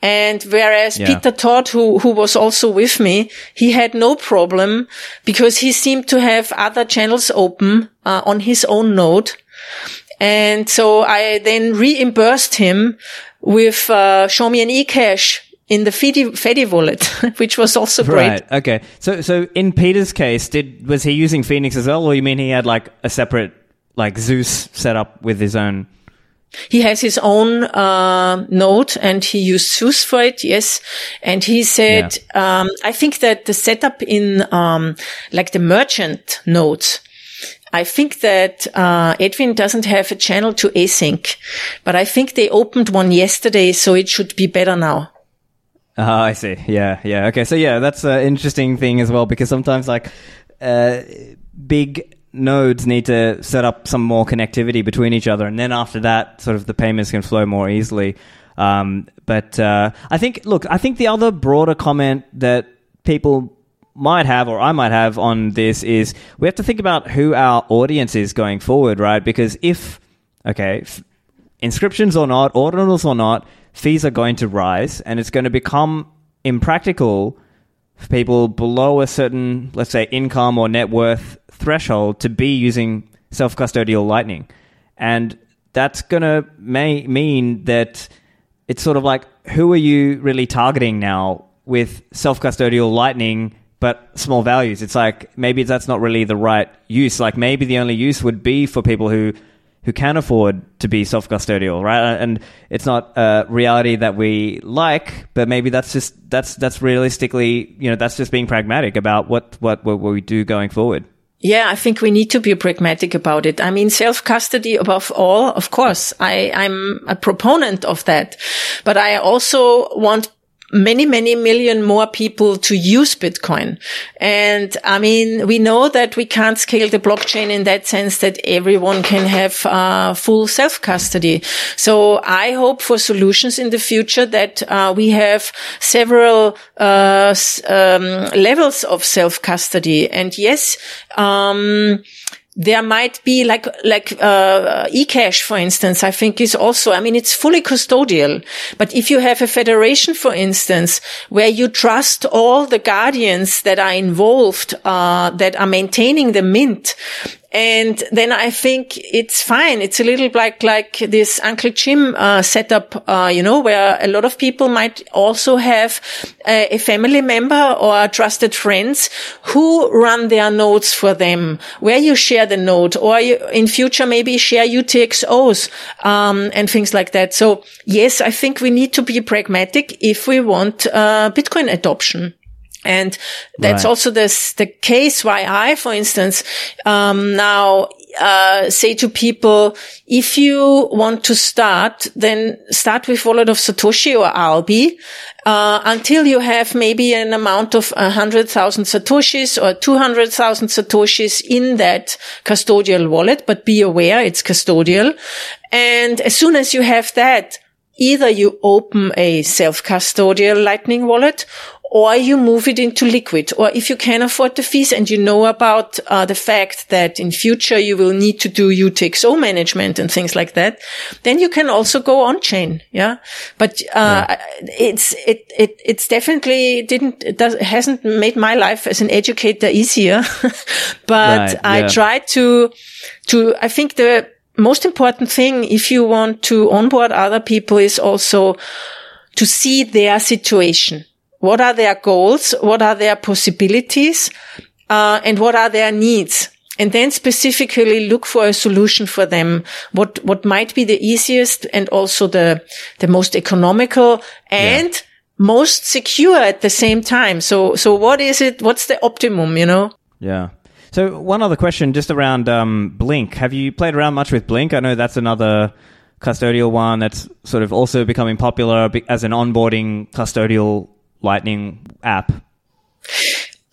And whereas yeah. Peter Todd, who, who was also with me, he had no problem because he seemed to have other channels open uh, on his own node. And so I then reimbursed him with, uh, show me an eCash in the Fedi, Fedi wallet, which was also great. Right. Okay. So, so in Peter's case, did was he using Phoenix as well, or you mean he had like a separate like Zeus set up with his own? He has his own uh, node and he used Zeus for it. Yes, and he said, yeah. um, I think that the setup in um, like the merchant nodes. I think that uh, Edwin doesn't have a channel to ACINQ, but I think they opened one yesterday, so it should be better now. Oh, I see. Yeah, yeah. Okay, so yeah, that's an interesting thing as well because sometimes like uh, big nodes need to set up some more connectivity between each other, and then after that, sort of the payments can flow more easily. Um, but uh, I think, look, I think the other broader comment that people might have or I might have on this is we have to think about who our audience is going forward, right? Because if, okay, f- inscriptions or not, ordinals or not, fees are going to rise and it's going to become impractical for people below a certain, let's say, income or net worth threshold to be using self custodial Lightning. And that's going to may mean that it's sort of like who are you really targeting now with self custodial Lightning? But small values. It's like maybe that's not really the right use. Like maybe the only use would be for people who who can afford to be self custodial, right? Uh, and it's not a reality that we like, but maybe that's just that's that's realistically, you know, that's just being pragmatic about what what what we do going forward. Yeah, I think we need to be pragmatic about it. I mean, self-custody above all, of course, I, I'm a proponent of that, but I also want many, many million more people to use Bitcoin. And I mean, we know that we can't scale the blockchain in that sense that everyone can have uh, full self custody. So I hope for solutions in the future that uh, we have several uh, um, levels of self custody. And yes, um, there might be like like uh, eCash, for instance. I think is also. I mean, it's fully custodial. But if you have a federation, for instance, where you trust all the guardians that are involved, uh, that are maintaining the mint, and then I think it's fine. It's a little like, like this Uncle Jim, uh, setup, uh, you know, where a lot of people might also have a, a, family member or trusted friends who run their nodes for them, where you share the node or you, in future maybe share UTXOs, um, and things like that. So yes, I think we need to be pragmatic if we want, uh, Bitcoin adoption. And that's right. also this, the case why I, for instance, um, now, uh, say to people, if you want to start, then start with Wallet of Satoshi or Alby, uh, until you have maybe an amount of a hundred thousand Satoshis or 200,000 Satoshis in that custodial wallet, but be aware it's custodial. And as soon as you have that, either you open a self-custodial lightning wallet or you move it into liquid. Or if you can afford the fees and you know about uh, the fact that in future you will need to do UTXO management and things like that, then you can also go on chain. Yeah. But, uh, yeah. it's, it, it, it's definitely didn't, it does, hasn't made my life as an educator easier. but right, I yeah. try to, to, I think the most important thing if you want to onboard other people is also to see their situation what are their goals? What are their possibilities? Uh, and what are their needs? And then specifically look for a solution for them. What, what might be the easiest and also the, the most economical and yeah. most secure at the same time. So, so what is it? What's the optimum, you know? Yeah. So one other question just around um, Blink. Have you played around much with Blink? I know that's another custodial one that's sort of also becoming popular as an onboarding custodial Lightning app?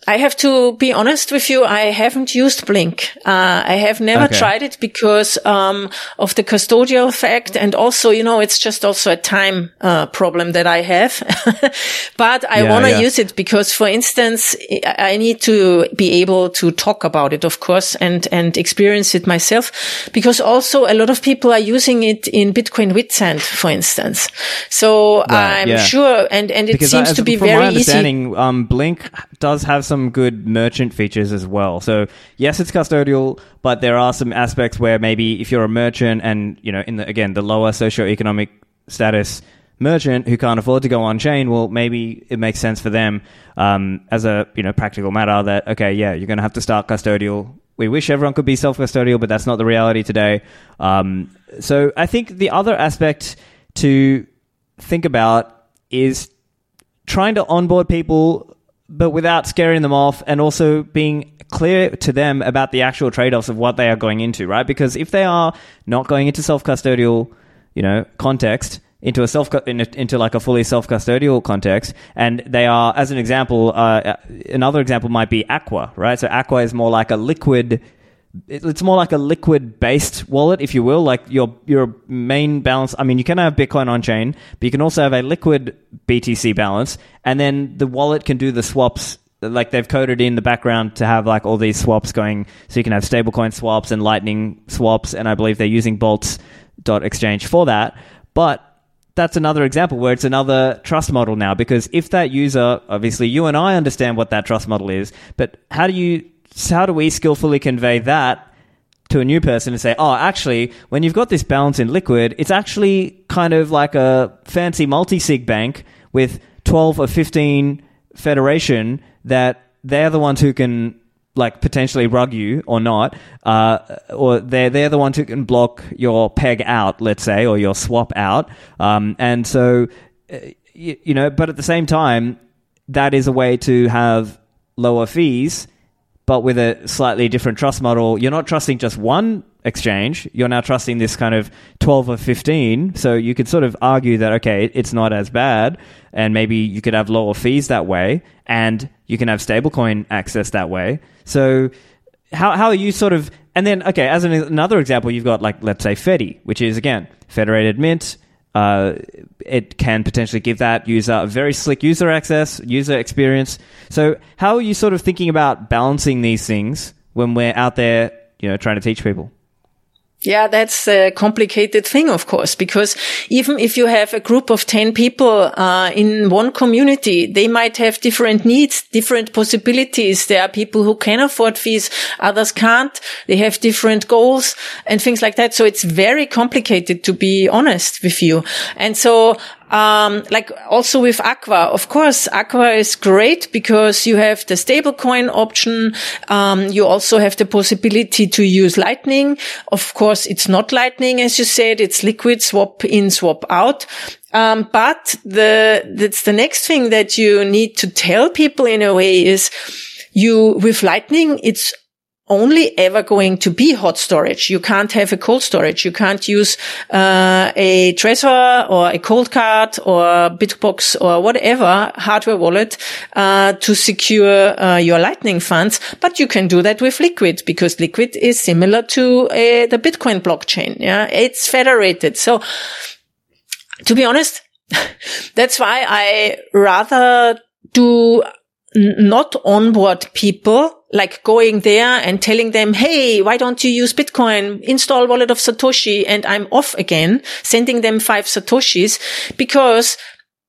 I have to be honest with you. I haven't used Blink. Uh, I have never okay. tried it because um, of the custodial fact, and also, you know, it's just also a time uh, problem that I have. but I yeah, want to yeah. use it because, for instance, I need to be able to talk about it, of course, and and experience it myself. Because also, a lot of people are using it in Bitcoin Witsand, for instance. So right, I'm yeah. sure, and and it because seems I, to be very easy. Um, Blink does have some good merchant features as well. So yes, it's custodial, but there are some aspects where maybe if you're a merchant and you know in the again the lower socioeconomic status merchant who can't afford to go on chain, well, maybe it makes sense for them um, as a you know practical matter that okay, yeah, you're going to have to start custodial. We wish everyone could be self custodial, but that's not the reality today. Um, so I think the other aspect to think about is trying to onboard people but without scaring them off and also being clear to them about the actual trade-offs of what they are going into, right? Because if they are not going into self-custodial, you know, context, into a self into like a fully self custodial context, and they are, as an example, uh, another example might be Aqua, right? So Aqua is more like a liquid it's more like a liquid based wallet, if you will. Like your your main balance. I mean, you can have Bitcoin on chain, but you can also have a liquid BTC balance, and then the wallet can do the swaps. Like they've coded in the background to have like all these swaps going, so you can have stablecoin swaps and Lightning swaps, and I believe they're using Boltz dot Exchange for that. But that's another example where it's another trust model now because if that user, obviously you and I understand what that trust model is, but how do you how do we skillfully convey that to a new person and say, oh, actually, when you've got this balance in liquid, it's actually kind of like a fancy multi sig bank with 12 or 15 federation that they're the ones who can like potentially rug you or not, uh, or they're they're the ones who can block your peg out, let's say, or your swap out, um, and so uh, you, you know. But at the same time, that is a way to have lower fees, but with a slightly different trust model. You're not trusting just one exchange. You're now trusting this kind of 12 or 15. So you could sort of argue that, okay, it's not as bad. And maybe you could have lower fees that way. And you can have stablecoin access that way. So how, how are you sort of, and then, okay, as an, another example, you've got like, let's say Fedi, which is again, federated mint. Uh, it can potentially give that user a very slick user access, user experience. So how are you sort of thinking about balancing these things when we're out there, you know, trying to teach people? Yeah, that's a complicated thing, of course, because even if you have a group of 10 people uh, in one community, they might have different needs, different possibilities. There are people who can afford fees, others can't. They have different goals and things like that. So it's very complicated to be honest with you. And so um, like also with Aqua, of course, Aqua is great because you have the stablecoin option. Um, you also have the possibility to use Lightning. Of course, it's not Lightning, as you said. It's liquid swap in, swap out. Um, but the, that's the next thing that you need to tell people in a way is you, with Lightning, it's only ever going to be hot storage. You can't have a cold storage. You can't use uh, a Trezor or a Coldcard or Bitbox or whatever hardware wallet uh, to secure uh, your Lightning funds. But you can do that with Liquid because Liquid is similar to uh, the Bitcoin blockchain. Yeah, it's federated. So, to be honest, that's why I rather do not onboard people like going there and telling them, Hey, why don't you use Bitcoin? Install wallet of Satoshi and I'm off again, sending them five Satoshis because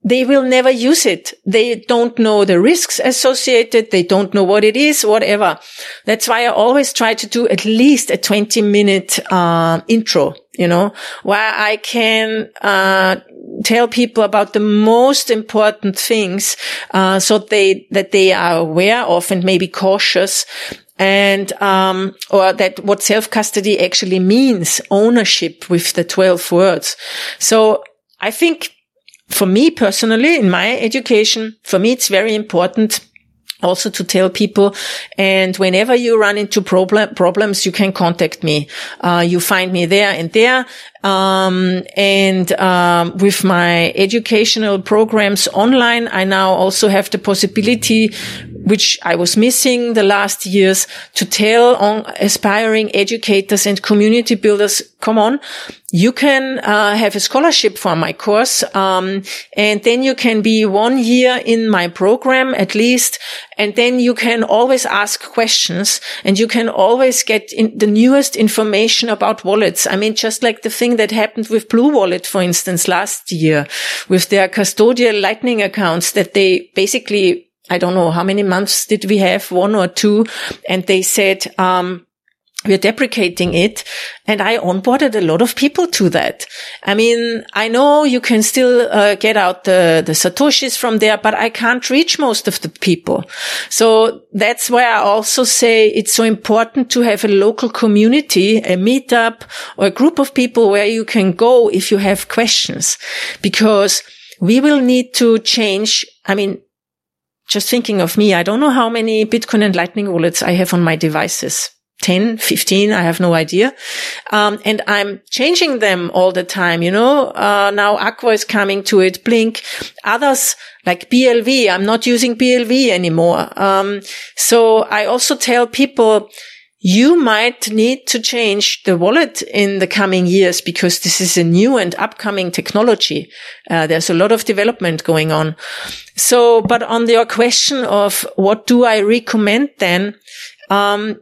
they will never use it. They don't know the risks associated. They don't know what it is, whatever. That's why I always try to do at least a 20 minute, uh, intro, you know, where I can, uh, tell people about the most important things, uh, so they, that they are aware of and maybe cautious and um, or that what self custody actually means ownership with the 12 words. So i think for me personally, in my education, for me, it's very important also to tell people. And whenever you run into problem, problems, you can contact me. Uh, you find me there and there. Um, and um, with my educational programs online, I now also have the possibility, which I was missing the last years, to tell on aspiring educators and community builders, come on, you can uh, have a scholarship for my course, um, and then you can be one year in my program at least, and then you can always ask questions, and you can always get the newest information about wallets. I mean, just like the thing that happened with Blue Wallet, for instance, last year with their custodial lightning accounts that they basically, I don't know how many months did we have, one or two. And they said, um, we're deprecating it. And I onboarded a lot of people to that. I mean, I know you can still uh, get out the, the Satoshis from there, but I can't reach most of the people. So that's why I also say it's so important to have a local community, a meetup or a group of people where you can go if you have questions because we will need to change. I mean, just thinking of me, I don't know how many Bitcoin and Lightning wallets I have on my devices 10, 15, I have no idea. Um, and I'm changing them all the time, you know. Uh, now Aqua is coming to it, Blink, others like BLV. I'm not using BLV anymore. Um, so I also tell people, you might need to change the wallet in the coming years because this is a new and upcoming technology. Uh, there's a lot of development going on. So, but on your question of what do I recommend then? Um,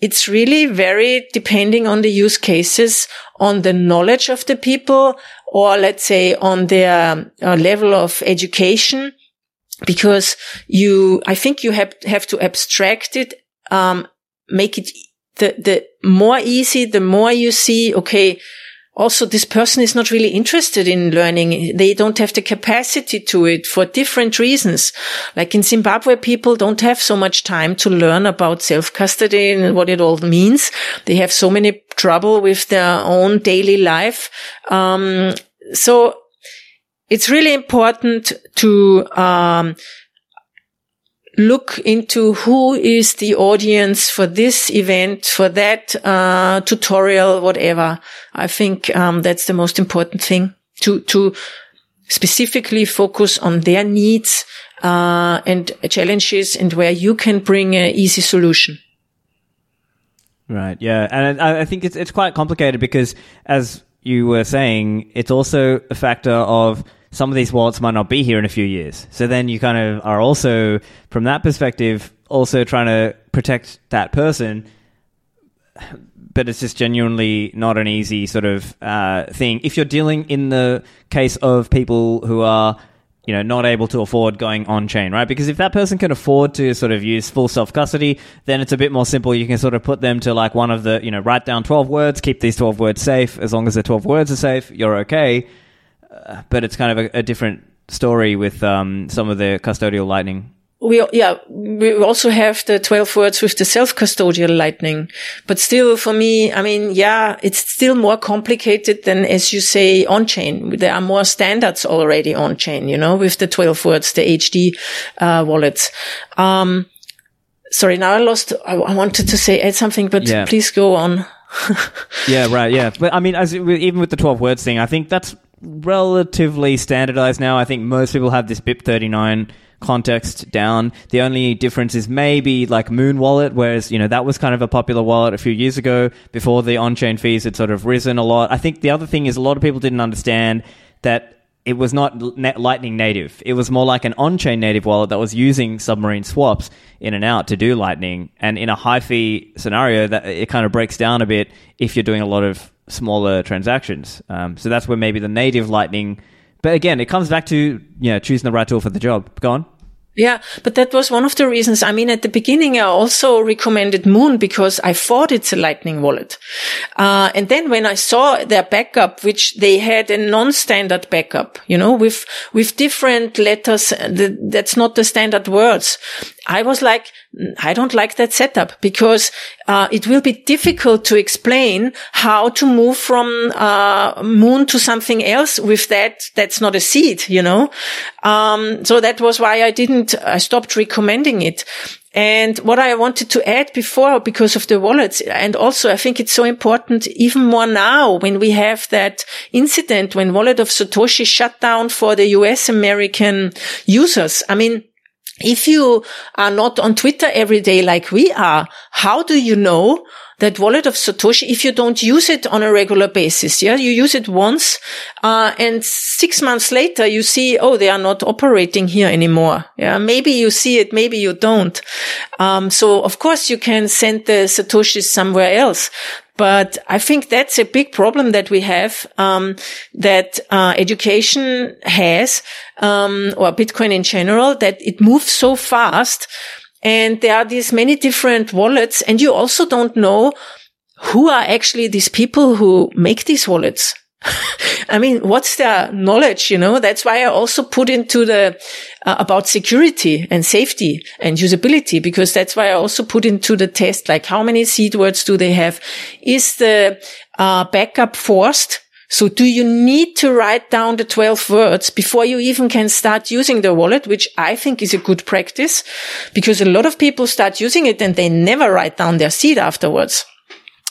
it's really very depending on the use cases, on the knowledge of the people, or let's say on their uh, level of education, because you, I think you have, have to abstract it, um, make it the, the more easy, the more you see, okay, also this person is not really interested in learning. They don't have the capacity to it for different reasons. Like in Zimbabwe, people don't have so much time to learn about self-custody and what it all means. They have so many trouble with their own daily life. Um, so it's really important to, um, look into who is the audience for this event, for that uh, tutorial, whatever. I think um, that's the most important thing to to specifically focus on their needs uh, and challenges, and where you can bring an easy solution. Right. Yeah, and I, I think it's it's quite complicated because, as you were saying, it's also a factor of some of these wallets might not be here in a few years. So then you kind of are also, from that perspective, also trying to protect that person. But it's just genuinely not an easy sort of uh, thing. If you're dealing in the case of people who are, you know, not able to afford going on chain, right? Because if that person can afford to sort of use full self custody, then it's a bit more simple. You can sort of put them to like one of the, you know, write down 12 words, keep these 12 words safe. As long as the 12 words are safe, you're okay but it's kind of a, a different story with um, some of the custodial lightning. We, yeah, we also have the 12 words with the self-custodial lightning. But still, for me, I mean, yeah, it's still more complicated than, as you say, on-chain. There are more standards already on-chain, you know, with the 12 words, the HD uh, wallets. Um, sorry, now I lost, I, I wanted to say, add something, but yeah. please go on. yeah, right. Yeah. But I mean, as even with the 12 words thing, I think that's relatively standardized now. I think most people have this BIP39 context down. The only difference is maybe like Muun Wallet, whereas, you know, that was kind of a popular wallet a few years ago before the on-chain fees had sort of risen a lot. I think the other thing is a lot of people didn't understand that it was not Lightning native. It was more like an on-chain native wallet that was using submarine swaps in and out to do Lightning. And in a high fee scenario, that it kind of breaks down a bit if you're doing a lot of smaller transactions. Um, so that's where maybe the native Lightning. But again, it comes back to you know choosing the right tool for the job. Go on. Yeah, but that was one of the reasons. I mean, at the beginning, I also recommended Muun because I thought it's a Lightning wallet. Uh, and then when I saw their backup, which they had a non-standard backup, you know, with, with different letters, that's not the standard words. I was like, I don't like that setup because uh, it will be difficult to explain how to move from uh, Muun to something else with that. That's not a seed, you know. Um, so that was why I didn't. I stopped recommending it. And what I wanted to add before, because of the wallets, and also I think it's so important even more now when we have that incident when Wallet of Satoshi shut down for the US American users. I mean, if you are not on Twitter every day like we are, how do you know that wallet of Satoshi if you don't use it on a regular basis? Yeah, you use it once, uh, and six months later you see, oh, they are not operating here anymore. Yeah, maybe you see it, maybe you don't. Um, so of course you can send the Satoshis somewhere else. But I think that's a big problem that we have, um, that uh, education has, um, or Bitcoin in general, that it moves so fast, and there are these many different wallets, and you also don't know who are actually these people who make these wallets. I mean, what's their knowledge? You know, that's why I also put into the uh, about security and safety and usability, because that's why I also put into the test, like how many seed words do they have? Is the uh, backup forced? So do you need to write down the 12 words before you even can start using the wallet, which I think is a good practice because a lot of people start using it and they never write down their seed afterwards.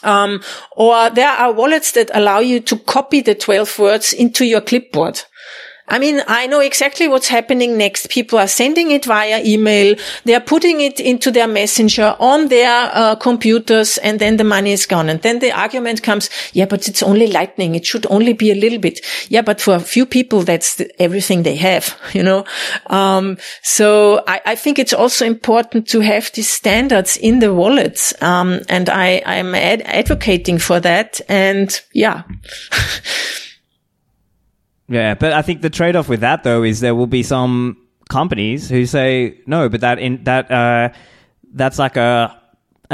Um, or there are wallets that allow you to copy the 12 words into your clipboard. I mean, I know exactly what's happening next. People are sending it via email. They are putting it into their messenger on their uh, computers and then the money is gone. And then the argument comes, yeah, but it's only lightning. It should only be a little bit. Yeah, but for a few people, that's the, everything they have, you know? Um, so I, I, think it's also important to have these standards in the wallets. Um, and I, I'm ad- advocating for that. And yeah. Yeah, but I think the trade off with that though is there will be some companies who say no, but that in that uh, that's like a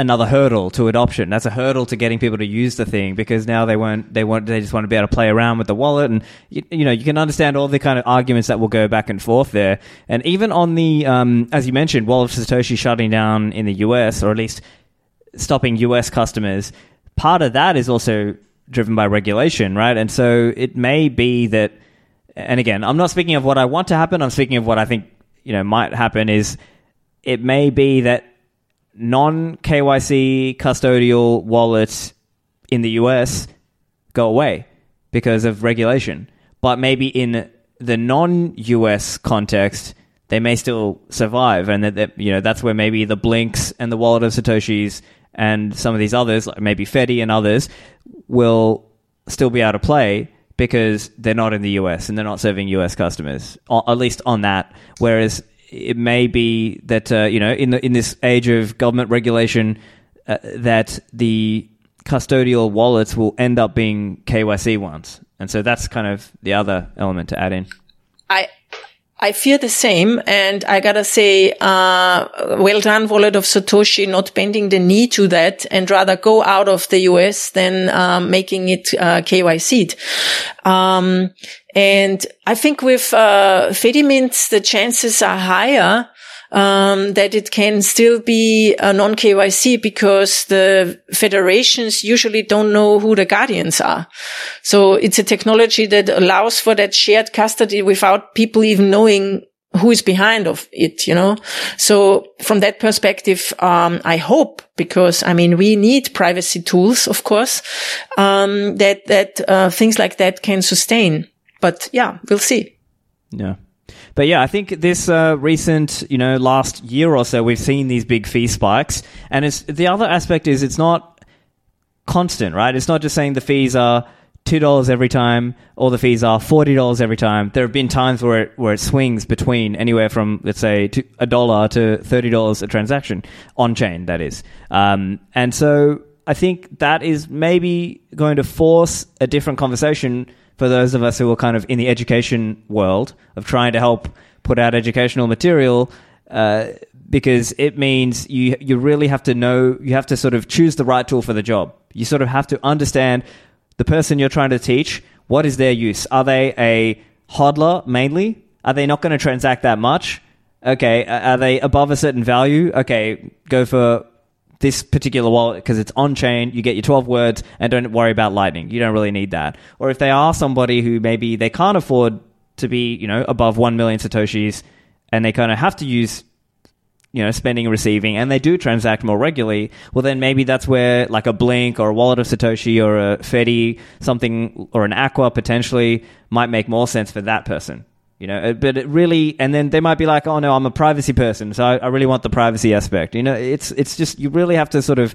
another hurdle to adoption. That's a hurdle to getting people to use the thing because now they won't, they want, they just want to be able to play around with the wallet. And, you, you know, you can understand all the kind of arguments that will go back and forth there. And even on the, um, as you mentioned, Wallet Satoshi shutting down in the US, or at least stopping US customers, part of that is also driven by regulation, right? And so it may be that, and again, I'm not speaking of what I want to happen. I'm speaking of what I think, you know, might happen is it may be that non KYC custodial wallets in the US go away because of regulation. But maybe in the non US context, they may still survive. And that, that, you know, that's where maybe the Blinks and the Wallet of Satoshi's and some of these others, like maybe Fedi and others, will still be able to play because they're not in the US and they're not serving US customers, at least on that. Whereas it may be that uh, you know in the in this age of government regulation uh, that the custodial wallets will end up being KYC ones, and so that's kind of the other element to add in. I I fear the same. And I gotta say, uh, well done, Wallet of Satoshi, not bending the knee to that and rather go out of the US than uh, making it uh, KYC'd. Um, and I think with uh, Fedimint, the chances are higher um, that it can still be a non KYC because the federations usually don't know who the guardians are. So it's a technology that allows for that shared custody without people even knowing who is behind of it, you know? So from that perspective, um, I hope because I mean, we need privacy tools, of course, um, that, that, uh, things like that can sustain. But yeah, we'll see. Yeah. But yeah, I think this uh, recent, you know, last year or so, we've seen these big fee spikes, and it's the other aspect is it's not constant, right? It's not just saying the fees are two dollars every time, or the fees are forty dollars every time. There have been times where it, where it swings between anywhere from let's say a dollar to thirty dollars a transaction on chain. That is, um, and so I think that is maybe going to force a different conversation for those of us who are kind of in the education world of trying to help put out educational material, uh, because it means you you really have to know you have to sort of choose the right tool for the job. You sort of have to understand the person you're trying to teach. What is their use? Are they a hodler mainly? Are they not going to transact that much? Okay, are they above a certain value? Okay, go for this particular wallet because it's on chain. You get your 12 words and don't worry about Lightning. You don't really need that. Or if they are somebody who maybe they can't afford to be, you know, above 1 million Satoshis and they kind of have to use you know, spending and receiving, and they do transact more regularly, well, then maybe that's where like a Blink or a Wallet of Satoshi or a Fedi, something, or an Aqua potentially might make more sense for that person you know uh, but it really and then they might be like oh no i'm a privacy person so I, I, really want the privacy aspect you know it's it's just you really have to sort of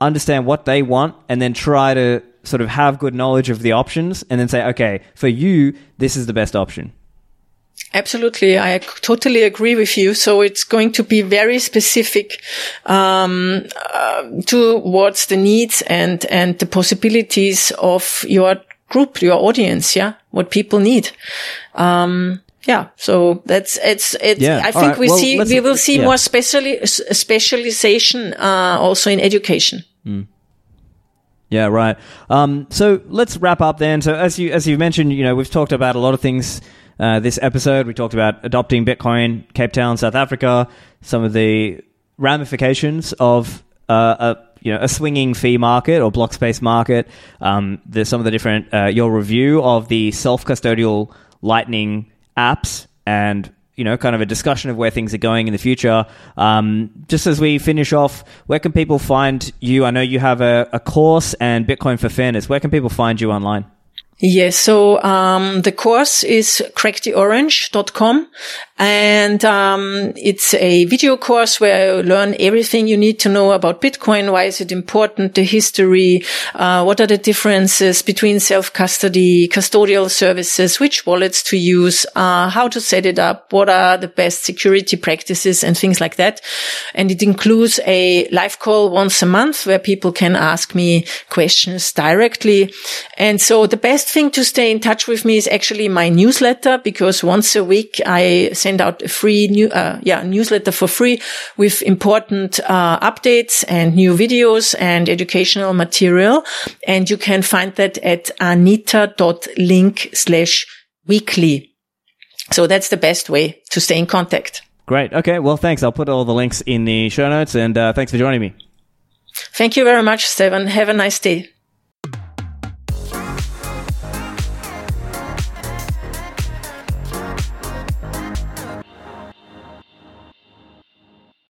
understand what they want and then try to sort of have good knowledge of the options and then say okay for you this is the best option Absolutely. I totally agree with you. So it's going to be very specific, um, uh, towards the needs and, and the possibilities of your group, your audience. Yeah. What people need. Um, yeah, so that's it's it's. Yeah. I think right. we well, see we will see yeah. more specially specialization uh, also in education. Mm. Yeah, right. Um, so let's wrap up then. So as you as you mentioned, you know, we've talked about a lot of things uh, this episode. We talked about adopting Bitcoin, Cape Town, South Africa, some of the ramifications of uh, a you know a swinging fee market or block space market. Um, there's some of the different uh, your review of the self custodial Lightning apps and you know, kind of a discussion of where things are going in the future. Um, just as we finish off, where can people find you? I know you have a, a course and Bitcoin for Fairness. Where can people find you online? Yes. So, um, the course is cracktheorange.com and, um, it's a video course where you learn everything you need to know about Bitcoin. Why is it important? The history. Uh, what are the differences between self-custody, custodial services, which wallets to use, uh, how to set it up, what are the best security practices and things like that. And it includes a live call once a month where people can ask me questions directly. And so the best best thing to stay in touch with me is actually my newsletter because once a week I send out a free new, uh, yeah, newsletter for free with important, uh, updates and new videos and educational material. And you can find that at anita.link slash weekly. So that's the best way to stay in contact. Great. Okay. Well, thanks. I'll put all the links in the show notes and uh, thanks for joining me. Thank you very much, Stephan. Have a nice day.